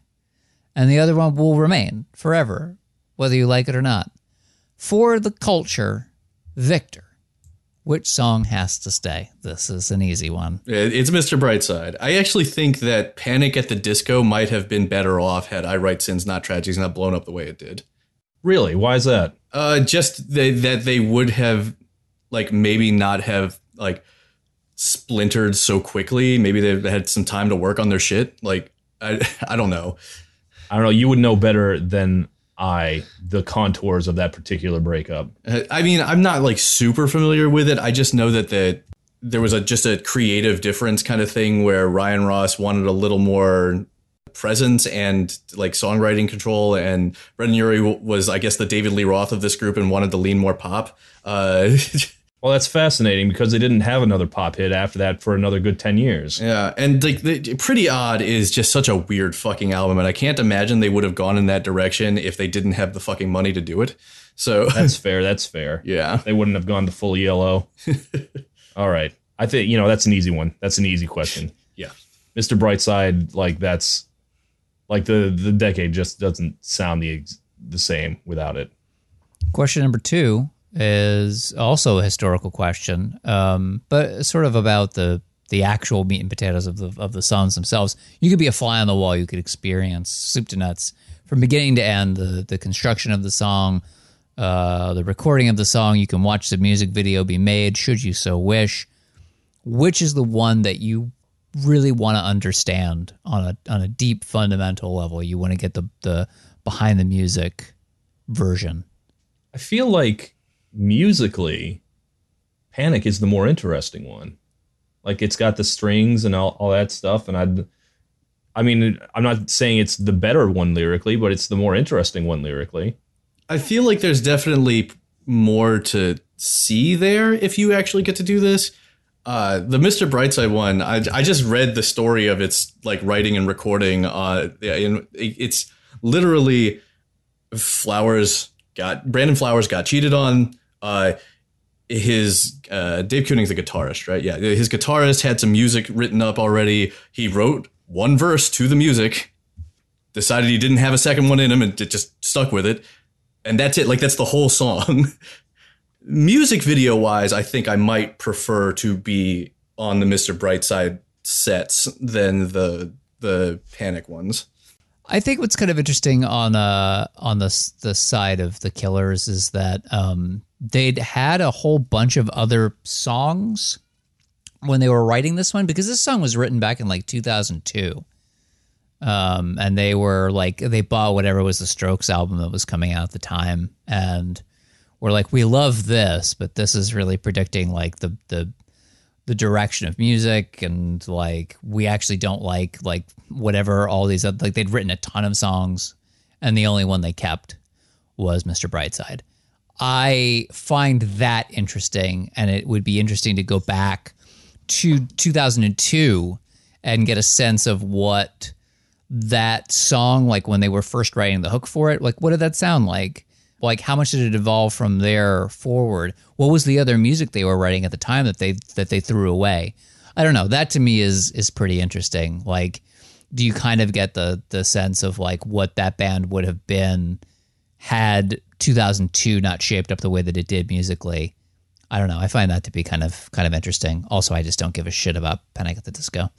And the other one will remain forever, whether you like it or not. For the culture, Victor. Which song has to stay? This is an easy one. It's Mr. Brightside. I actually think that Panic at the Disco might have been better off had I Write Sins Not Tragedies not blown up the way it did. Really? Why is that? Uh, just they, that they would have, like, maybe not have like splintered so quickly. Maybe they had some time to work on their shit. Like, I, I don't know. I don't know. You would know better than I the contours of that particular breakup. I mean, I'm not like super familiar with it. I just know that the there was a just a creative difference kind of thing where Ryan Ross wanted a little more presence and like songwriting control, and Brendon Urie was, I guess, the David Lee Roth of this group and wanted to lean more pop. Uh, Well, that's fascinating because they didn't have another pop hit after that for another good 10 years. yeah, and like the, Pretty Odd is just such a weird fucking album, and I can't imagine they would have gone in that direction if they didn't have the fucking money to do it. So That's fair. That's fair. yeah. They wouldn't have gone to full yellow. All right. I think, you know, that's an easy one. That's an easy question. Yeah. Mr. Brightside, like that's like the the decade just doesn't sound the ex- the same without it. Question number two is also a historical question, um, but sort of about the the actual meat and potatoes of the of the songs themselves. You could be a fly on the wall. You could experience soup to nuts from beginning to end. The the construction of the song, uh, the recording of the song. You can watch the music video be made, should you so wish. Which is the one that you really want to understand on a on a deep fundamental level? You want to get the the behind the music version. I feel like musically, Panic is the more interesting one. Like it's got the strings and all, all that stuff, and I, I mean, I'm not saying it's the better one lyrically, but it's the more interesting one lyrically. I feel like there's definitely more to see there if you actually get to do this. Uh, the Mr. Brightside one, I, I just read the story of its like writing and recording. Uh, and it- it's literally Flowers got Brandon Flowers got cheated on. Uh, his uh, Dave Keuning's the guitarist, right? Yeah, his guitarist had some music written up already. He wrote one verse to the music, decided he didn't have a second one in him, and it just stuck with it. And that's it. Like that's the whole song. Music video wise i think i might prefer to be on the mr brightside sets than the the panic ones. I think what's kind of interesting on uh on the the side of the Killers is that um they'd had a whole bunch of other songs when they were writing this one because this song was written back in like 2002. Um and they were like they bought whatever was the Strokes album that was coming out at the time and were like we love this but this is really predicting like the the the direction of music and like we actually don't like like whatever all these other like they'd written a ton of songs and the only one they kept was Mr. Brightside. I find that interesting and it would be interesting to go back to 2002 and get a sense of what that song, like when they were first writing the hook for it, like what did that sound like? Like how much did it evolve from there forward? What was the other music they were writing at the time that they that they threw away? I don't know. That to me is is pretty interesting. Like, do you kind of get the the sense of like what that band would have been had 2002 not shaped up the way that it did musically? I don't know. I find that to be kind of kind of interesting. Also, I just don't give a shit about Panic at the Disco.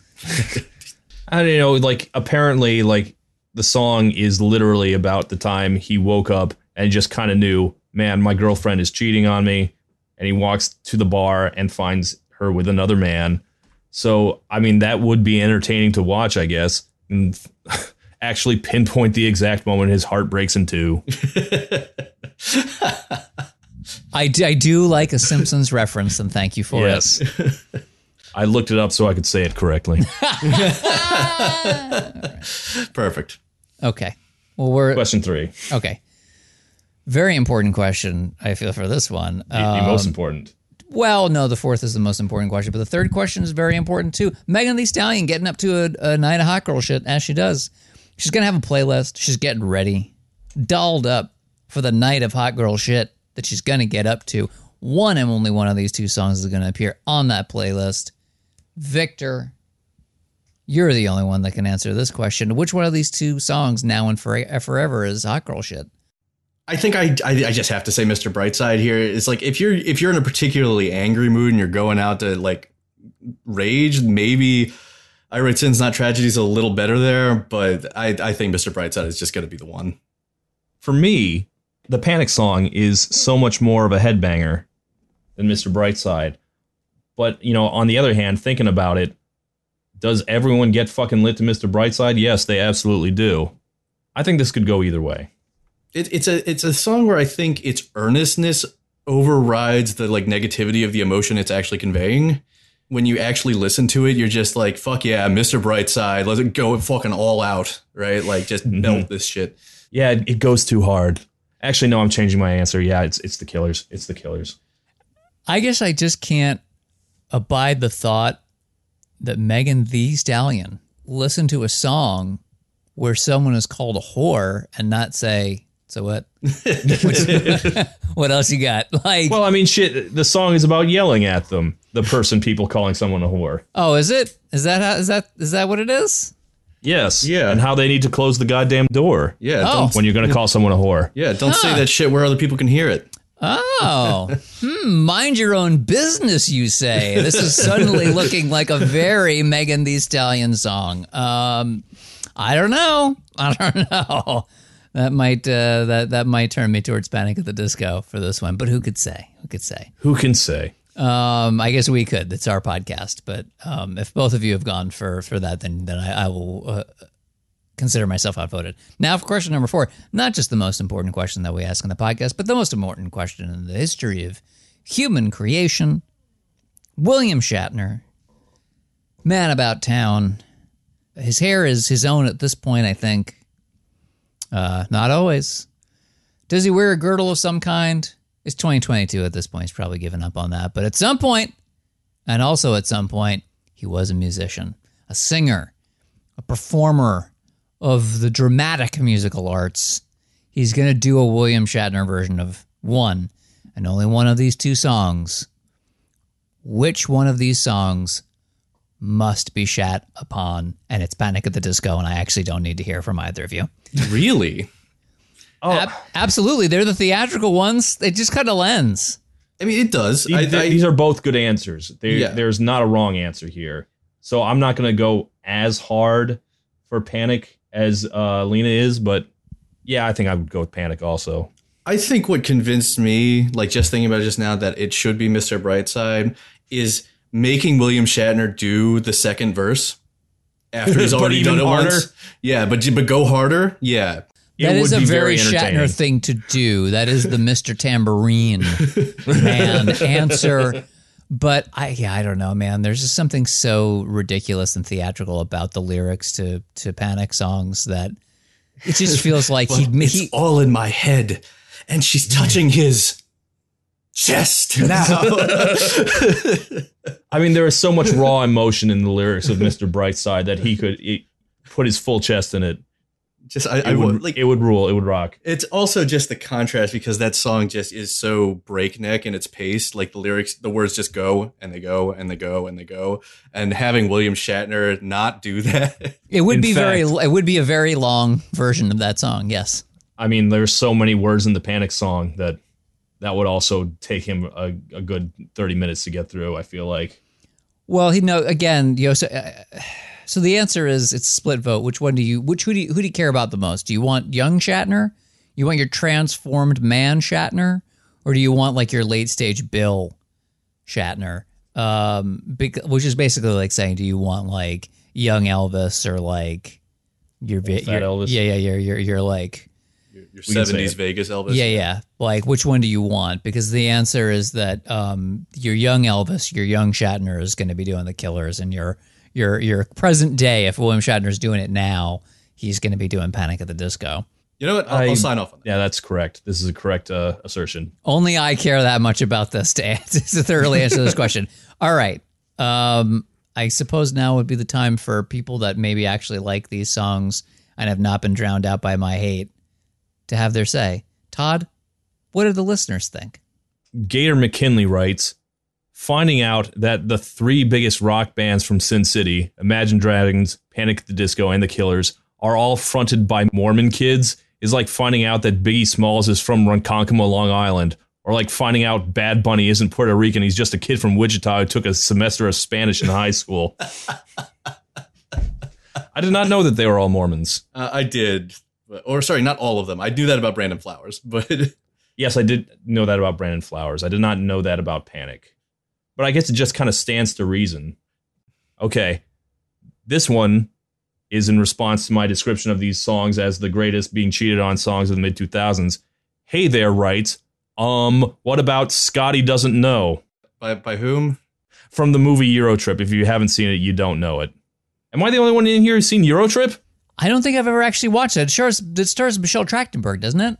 I don't know, like apparently, like the song is literally about the time he woke up and just kind of knew, man, my girlfriend is cheating on me, and he walks to the bar and finds her with another man. So, I mean, that would be entertaining to watch, I guess. actually pinpoint the exact moment his heart breaks in two. I do, I do like a Simpsons reference, and thank you for yes. I looked it up so I could say it correctly. Perfect. Okay. Well, we're Question three, okay. Very important question. I feel for this one. the, Uh, the most important. well, no, the fourth is the most important question, but the third question is very important too. Megan Thee Stallion getting up to a, a night of hot girl shit as she does. She's gonna have a playlist. She's getting ready, dolled up for the night of hot girl shit that she's gonna get up to. One and only one of these two songs is gonna appear on that playlist. Victor, you're the only one that can answer this question. Which one of these two songs, now and for, uh, forever, is hot girl shit? I think I, I I just have to say Mr. Brightside here. It's like if you're if you're in a particularly angry mood and you're going out to like rage, maybe I write sins not tragedies a little better there, but I I think Mr. Brightside is just going to be the one. For me, the Panic song is so much more of a headbanger than Mr. Brightside. But, you know, on the other hand, thinking about it, does everyone get fucking lit to Mr. Brightside? Yes, they absolutely do. I think this could go either way. It, it's a it's a song where I think its earnestness overrides the like negativity of the emotion it's actually conveying. When you actually listen to it, you're just like, "Fuck yeah, Mr. Brightside, let's go fucking all out, right? Like just mm-hmm. melt this shit." Yeah, it, it goes too hard. Actually, no, I'm changing my answer. Yeah, it's it's the Killers. It's the Killers. I guess I just can't abide the thought that Megan Thee Stallion listen to a song where someone is called a whore and not say, "So what? What else you got?" Like, Well, I mean, shit. The song is about yelling at them. The person, people calling someone a whore. oh, is it? Is that how, is that is that what it is? Yes. Yeah. And how they need to close the goddamn door Yeah, Oh. when you're going to call someone a whore. yeah, don't say that shit where other people can hear it. Oh, hmm, mind your own business, you say. This is suddenly looking like a very Megan Thee Stallion song. Um, I don't know. I don't know. That might uh, that that might turn me towards Panic at the Disco for this one, but who could say? Who could say? Who can say? Um, I guess we could. It's our podcast, but um, if both of you have gone for for that, then then I, I will uh, consider myself outvoted. Now, for question number four, not just the most important question that we ask in the podcast, but the most important question in the history of human creation. William Shatner, man about town. His hair is his own at this point, I think. Uh, not always. Does he wear a girdle of some kind? It's 2022 at this point. He's probably given up on that. But at some point, and also at some point, he was a musician, a singer, a performer of the dramatic musical arts. He's going to do a William Shatner version of one and only one of these two songs. Which one of these songs must be shat upon? And it's Panic at the Disco, and I actually don't need to hear from either of you. Really? Oh, Ab- absolutely. They're the theatrical ones. It just kind of lens. I mean, it does. these, I, I, these are both good answers. They, Yeah. There's not a wrong answer here. So I'm not going to go as hard for Panic as uh, Lena is, but yeah, I think I would go with Panic also. I think what convinced me, like just thinking about it just now, that it should be Mr. Brightside is making William Shatner do the second verse after he's already done it harder? once. Yeah, but but go harder. Yeah, It That is would a be very, entertaining. Shatner thing to do. That is the Mr. Tambourine man answer. But I yeah, I don't know, man. There's just something so ridiculous and theatrical about the lyrics to to Panic songs that it just feels like he, it's he all in my head, and she's touching his. chest now. I mean, there is so much raw emotion in the lyrics of Mr. Brightside that he could he, put his full chest in it. Just I, It I would, would like it would rule. It would rock. It's also just the contrast because that song just is so breakneck in its pace. Like the lyrics, the words just go and they go and they go and they go. And having William Shatner not do that, It would In be very. It would be a very long version of that song. Yes. I mean, there's so many words in the Panic song that that would also take him a, a good 30 minutes to get through. I feel like. Well, he no again. You know, so, uh, so the answer is it's a split vote. Which one do you? Which who do you, who do you care about the most? Do you want young Shatner? You want your transformed man Shatner, or do you want like your late stage Bill Shatner? Um, bec- which is basically like saying, do you want like young Elvis or like your, Old fat your Elvis? Yeah, yeah, you're you're you're like your We can say seventies. Vegas Elvis. yeah, yeah. Like, which one do you want? Because the answer is that um, your young Elvis, your young Shatner is going to be doing the Killers, and your your your present day, if William Shatner's doing it now, he's going to be doing Panic at the Disco. You know what? I'll, I- I'll sign off on that. Yeah, that's correct. This is a correct uh, assertion. Only I care that much about this to, answer, to thoroughly answer this question. All right. Um, I suppose now would be the time for people that maybe actually like these songs and have not been drowned out by my hate to have their say. Todd, what do the listeners think? Gator McKinley writes, finding out that the three biggest rock bands from Sin City, Imagine Dragons, Panic at the Disco, and The Killers, are all fronted by Mormon kids is like finding out that Biggie Smalls is from Ronkonkoma, Long Island, or like finding out Bad Bunny isn't Puerto Rican. He's just a kid from Wichita who took a semester of Spanish in high school. I did not know that they were all Mormons. Uh, I did. Or, sorry, not all of them. I knew that about Brandon Flowers, but Yes, I did know that about Brandon Flowers. I did not know that about Panic. But I guess it just kind of stands to reason. Okay. This one is in response to my description of these songs as the greatest being cheated on songs of the mid 2000s. Hey there writes, um, what about Scotty Doesn't Know? by by whom? From the movie Eurotrip. If you haven't seen it, you don't know it. Am I the only one in here who's seen Eurotrip? I don't think I've ever actually watched it. It stars, it stars Michelle Trachtenberg, doesn't it?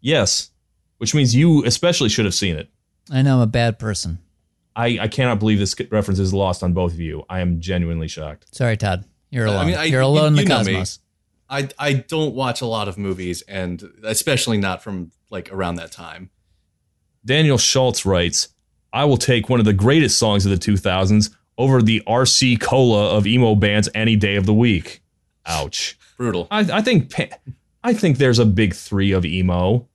Yes. Which means you especially should have seen it. I know I'm a bad person. I, I cannot believe this reference is lost on both of you. I am genuinely shocked. Sorry, Todd. You're alone. I mean, I- You're you- alone in the know cosmos. I I don't watch a lot of movies, and especially not from like around that time. Daniel Schultz writes, I will take one of the greatest songs of the 2000s over the RC Cola of emo bands any day of the week. Ouch. Brutal. I, I think pa- I think there's a big three of emo.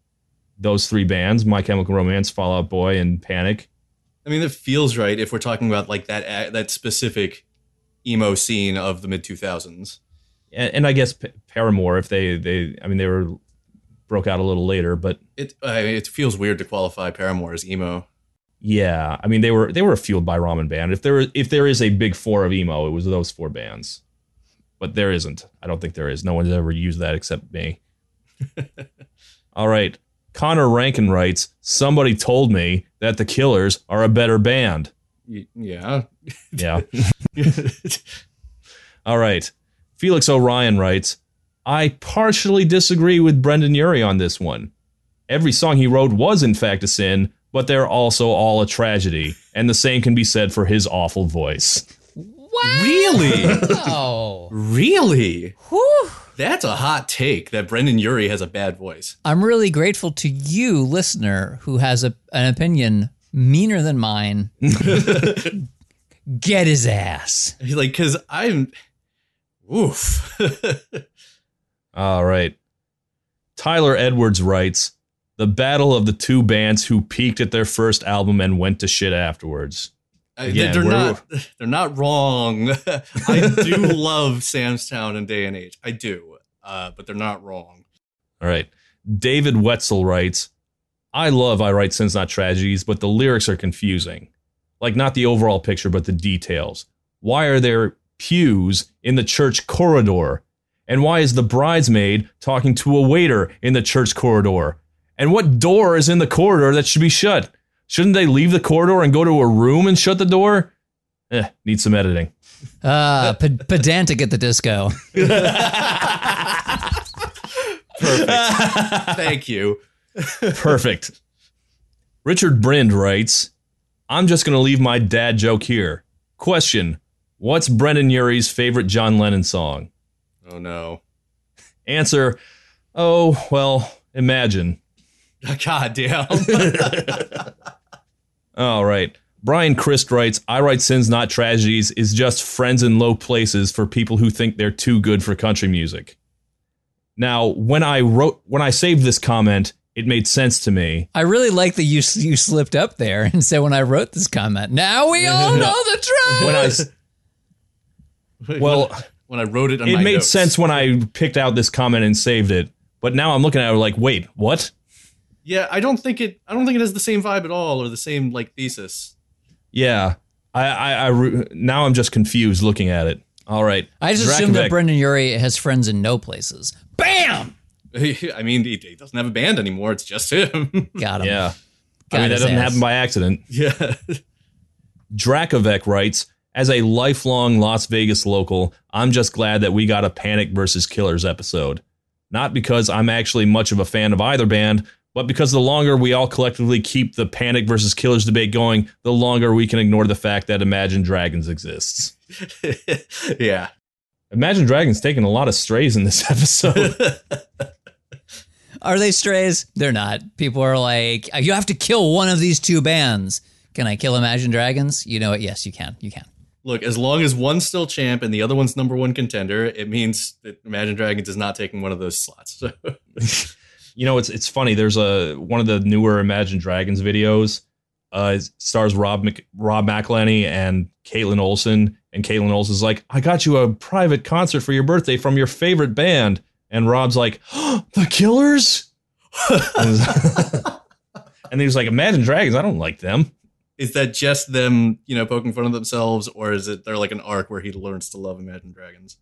Those three bands, My Chemical Romance, Fall Out Boy, and Panic. I mean, it feels right if we're talking about like that uh, that specific emo scene of the mid two thousands. And, and I guess Paramore, if they, they, I mean, they were broke out a little later, but It I mean, it feels weird to qualify Paramore as emo. yeah, I mean, they were they were fueled by Ramen Band. If there if there is a big four of emo, it was those four bands. But there isn't. I don't think there is. No one's ever used that except me. All right. Connor Rankin writes, somebody told me that the Killers are a better band. Y- Yeah. Yeah. All right. Felix O'Ryan writes, I partially disagree with Brendon Urie on this one. Every song he wrote was, in fact, a sin, but they're also all a tragedy. And the same can be said for his awful voice. Wow. really? Oh. really? Whew. That's a hot take that Brendon Urie has a bad voice. I'm really grateful to you, listener, who has a, an opinion meaner than mine. Get his ass. Like, because I'm. Oof. All right. Tyler Edwards writes, The battle of the two bands who peaked at their first album and went to shit afterwards. I- Again, they're not. They're not wrong. I do love Sam's Town and Day and Age. I do, uh, but they're not wrong. All right. David Wetzel writes, I love I Write Sins Not Tragedies, but the lyrics are confusing. Like, not the overall picture, but the details. Why are there pews in the church corridor? And why is the bridesmaid talking to a waiter in the church corridor? And what door is in the corridor that should be shut? Shouldn't they leave the corridor and go to a room and shut the door? Eh, need some editing. Ah, pe- pedantic at the disco. Perfect. Thank you. Perfect. Richard Brind writes, I'm just going to leave my dad joke here. Question What's Brendon Urie's favorite John Lennon song? Oh no. Answer Oh, well, imagine. God damn. All right. Brian Christ writes, I write sins, not tragedies, is just friends in low places for people who think they're too good for country music. Now, when I wrote, when I saved this comment, it made sense to me. I really like that you you slipped up there and said when I wrote this comment. Now we all know the truth. When I, s- well, when I wrote it on it my made notes. sense when I picked out this comment and saved it. But now I'm looking at it like, wait, what? Yeah, I don't think it. I don't think it has the same vibe at all, or the same like thesis. Yeah, I, I, I re- now I'm just confused looking at it. All right, I just assumed that Brendon Urie has friends in no places. Bam! I mean, he, he doesn't have a band anymore. It's just him. Got him. Yeah, Got I mean that doesn't ass. happen by accident. yeah. Drakovec writes, as a lifelong Las Vegas local, I'm just glad that we got a Panic versus Killers episode. Not because I'm actually much of a fan of either band, but because the longer we all collectively keep the Panic versus Killers debate going, the longer we can ignore the fact that Imagine Dragons exists. yeah. Imagine Dragons taking a lot of strays in this episode. Are they strays? They're not. People are like, you have to kill one of these two bands. Can I kill Imagine Dragons? You know what? Yes, you can. You can. Look, as long as one's still champ and the other one's number one contender, it means that Imagine Dragons is not taking one of those slots. You know, it's it's funny. There's a one of the newer Imagine Dragons videos. Uh, stars Rob Mc, Rob McElhenney and Kaitlin Olson, and Kaitlin Olson's like, "I got you a private concert for your birthday from your favorite band," and Rob's like, "The Killers," and he was like, "Imagine Dragons, I don't like them." is that just them, you know, poking fun of themselves, or is it they're like an arc where he learns to love Imagine Dragons?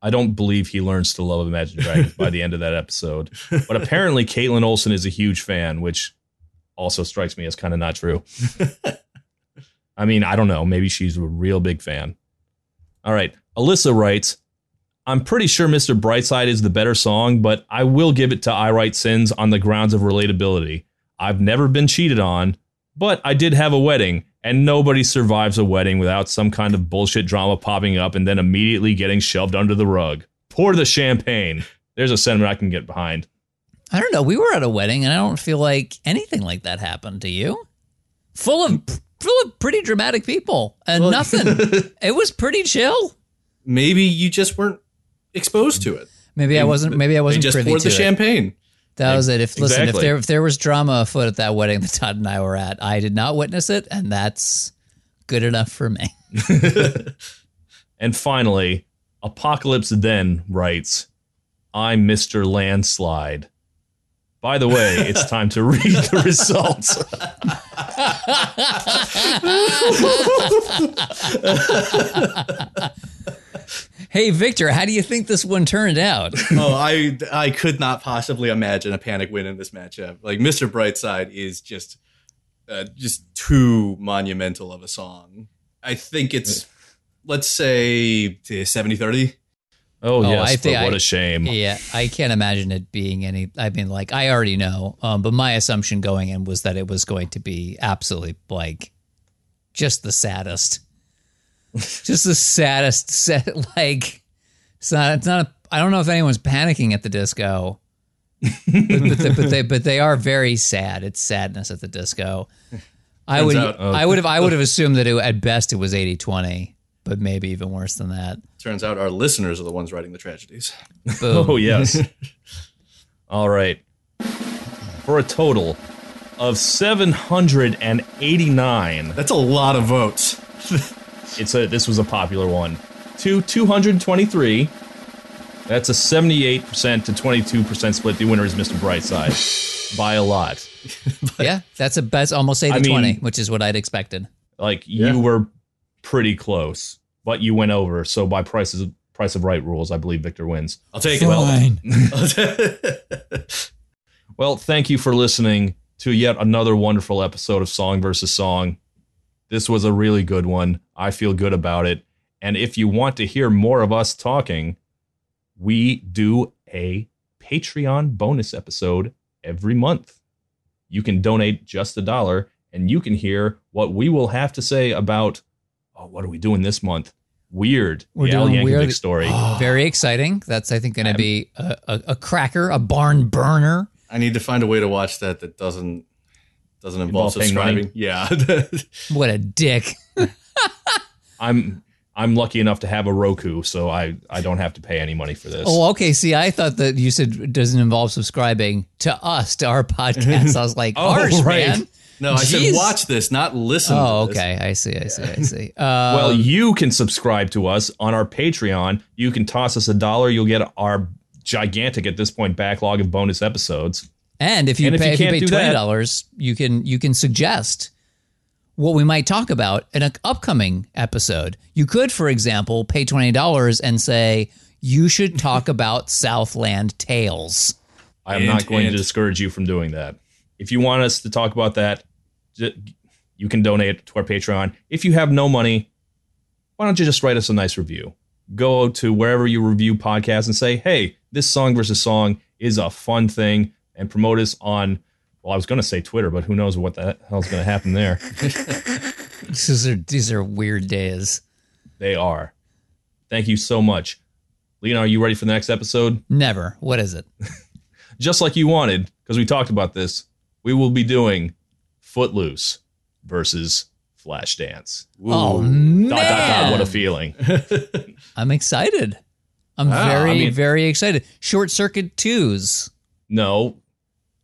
I don't believe he learns to love Imagine Dragons by the end of that episode. But apparently, Kaitlin Olson is a huge fan, which also strikes me as kind of not true. I mean, I don't know. Maybe she's a real big fan. All right. Alyssa writes I'm pretty sure Mr. Brightside is the better song, but I will give it to I Write Sins on the grounds of relatability. I've never been cheated on, but I did have a wedding, and nobody survives a wedding without some kind of bullshit drama popping up and then immediately getting shoved under the rug. Pour the champagne. There's a sentiment I can get behind. I don't know. We were at a wedding, and I don't feel like anything like that happened to you. Full of full of pretty dramatic people, and Well- nothing. it was pretty chill. Maybe you just weren't exposed to it. Maybe I wasn't. Maybe I wasn't just privy poured to the it. champagne. That was it. If listen, if there if there was drama afoot at that wedding that Todd and I were at, I did not witness it, and that's good enough for me. And finally, Apocalypse Then writes, I'm Mr. Landslide. By the way, it's time to read the results. Hey, Victor, how do you think this one turned out? oh, I I could not possibly imagine a panic win in this matchup. Like Mr. Brightside is just uh, just too monumental of a song. I think it's let's say 70-30. Oh, Oh, yes, I think but what I- a shame. yeah, I can't imagine it being any. I mean, like I already know, um, but my assumption going in was that it was going to be absolutely like just the saddest, just the saddest. Set, like it's not. It's not. A, I don't know if anyone's panicking at the disco, but, but, they, but they but they are very sad. It's sadness at the disco. I Turns would out- oh. I would have I would have assumed that it, at best it was 80-20, but maybe even worse than that. Turns out our listeners are the ones writing the tragedies. Boom. Oh, yes. All right. For a total of 789, That's a lot of votes. It's a this was a popular one. To 223. That's a 78% to 22% split. The winner is Mr. Brightside by a lot. yeah, that's a that's almost 80 I mean- 20, which is what I'd expected. Like Yeah. you were pretty close, but you went over. So by prices price of right rules, I believe Victor wins. I'll take it. Well, thank you for listening to yet another wonderful episode of Song versus Song. This was a really good one. I feel good about it. And if you want to hear more of us talking, we do a Patreon bonus episode every month. you can donate just a dollar and you can hear what we will have to say about oh, what are we doing this month? Weird. We're the Al doing Yankovic Weird- story. Very exciting. That's I think going to be a, a, a cracker, a barn burner. I need to find a way to watch that that doesn't doesn't involve Involve paying money? subscribing. Yeah. What a dick. I'm I'm lucky enough to have a Roku, so I I don't have to pay any money for this. Oh, okay. See, I thought that you said doesn't involve subscribing to us to our podcast. I was like, Oh, harsh, right. man. no, I Jeez. said watch this, not listen. Oh, to this. okay. I see. I see. I see. Uh, Well, you can subscribe to us on our Patreon. You can toss us a dollar. You'll get our gigantic at this point backlog of bonus episodes. And if you and if pay, you if you pay twenty dollars, you can you can suggest what we might talk about in an upcoming episode. You could, for example, pay twenty dollars and say you should talk about Southland Tales. I am not going and- to discourage you from doing that. If you want us to talk about that, you can donate to our Patreon. If you have no money, why don't you just write us a nice review? Go to wherever you review podcasts and say, hey, this song versus song is a fun thing, and promote us on. Well, I was going to say Twitter, but who knows what the hell's going to happen there? These are these are weird days. They are. Thank you so much. Lena, are you ready for the next episode? Never. What is it? Just like you wanted, because we talked about this, we will be doing Footloose versus Flashdance. Oh Dot, dot, dot, man, what a feeling. I'm excited. I'm Wow, very I mean- very excited. Short Circuit twos. No,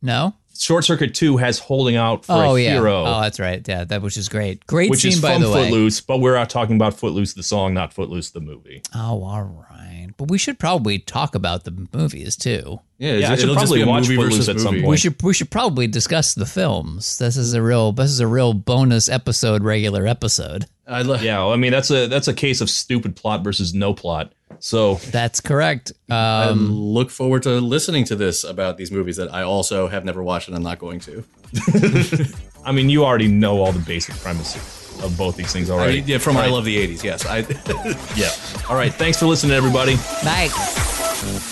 No. Short Circuit 2 has Holding Out for oh a yeah. Hero, Oh, that's right. Yeah, that which is great. Great which scene is by from the way. Footloose, but we're not talking about Footloose the song, not Footloose the movie. Oh, all right. But we should probably talk about the movies too. Yeah, Yeah, I should it'll probably watch movie Footloose versus at some point. We should we should probably discuss the films. This is a real this is a real bonus episode, regular episode. I lo- Yeah, well, I mean that's a that's a case of stupid plot versus no plot. So That's correct. I Um, look forward to listening to this about these movies that I also have never watched and I'm not going to. I mean you already know all the basic premises of both these things I, already. yeah, from I Love the 80s, yes. I Yeah. All right. Thanks for listening, everybody. bye.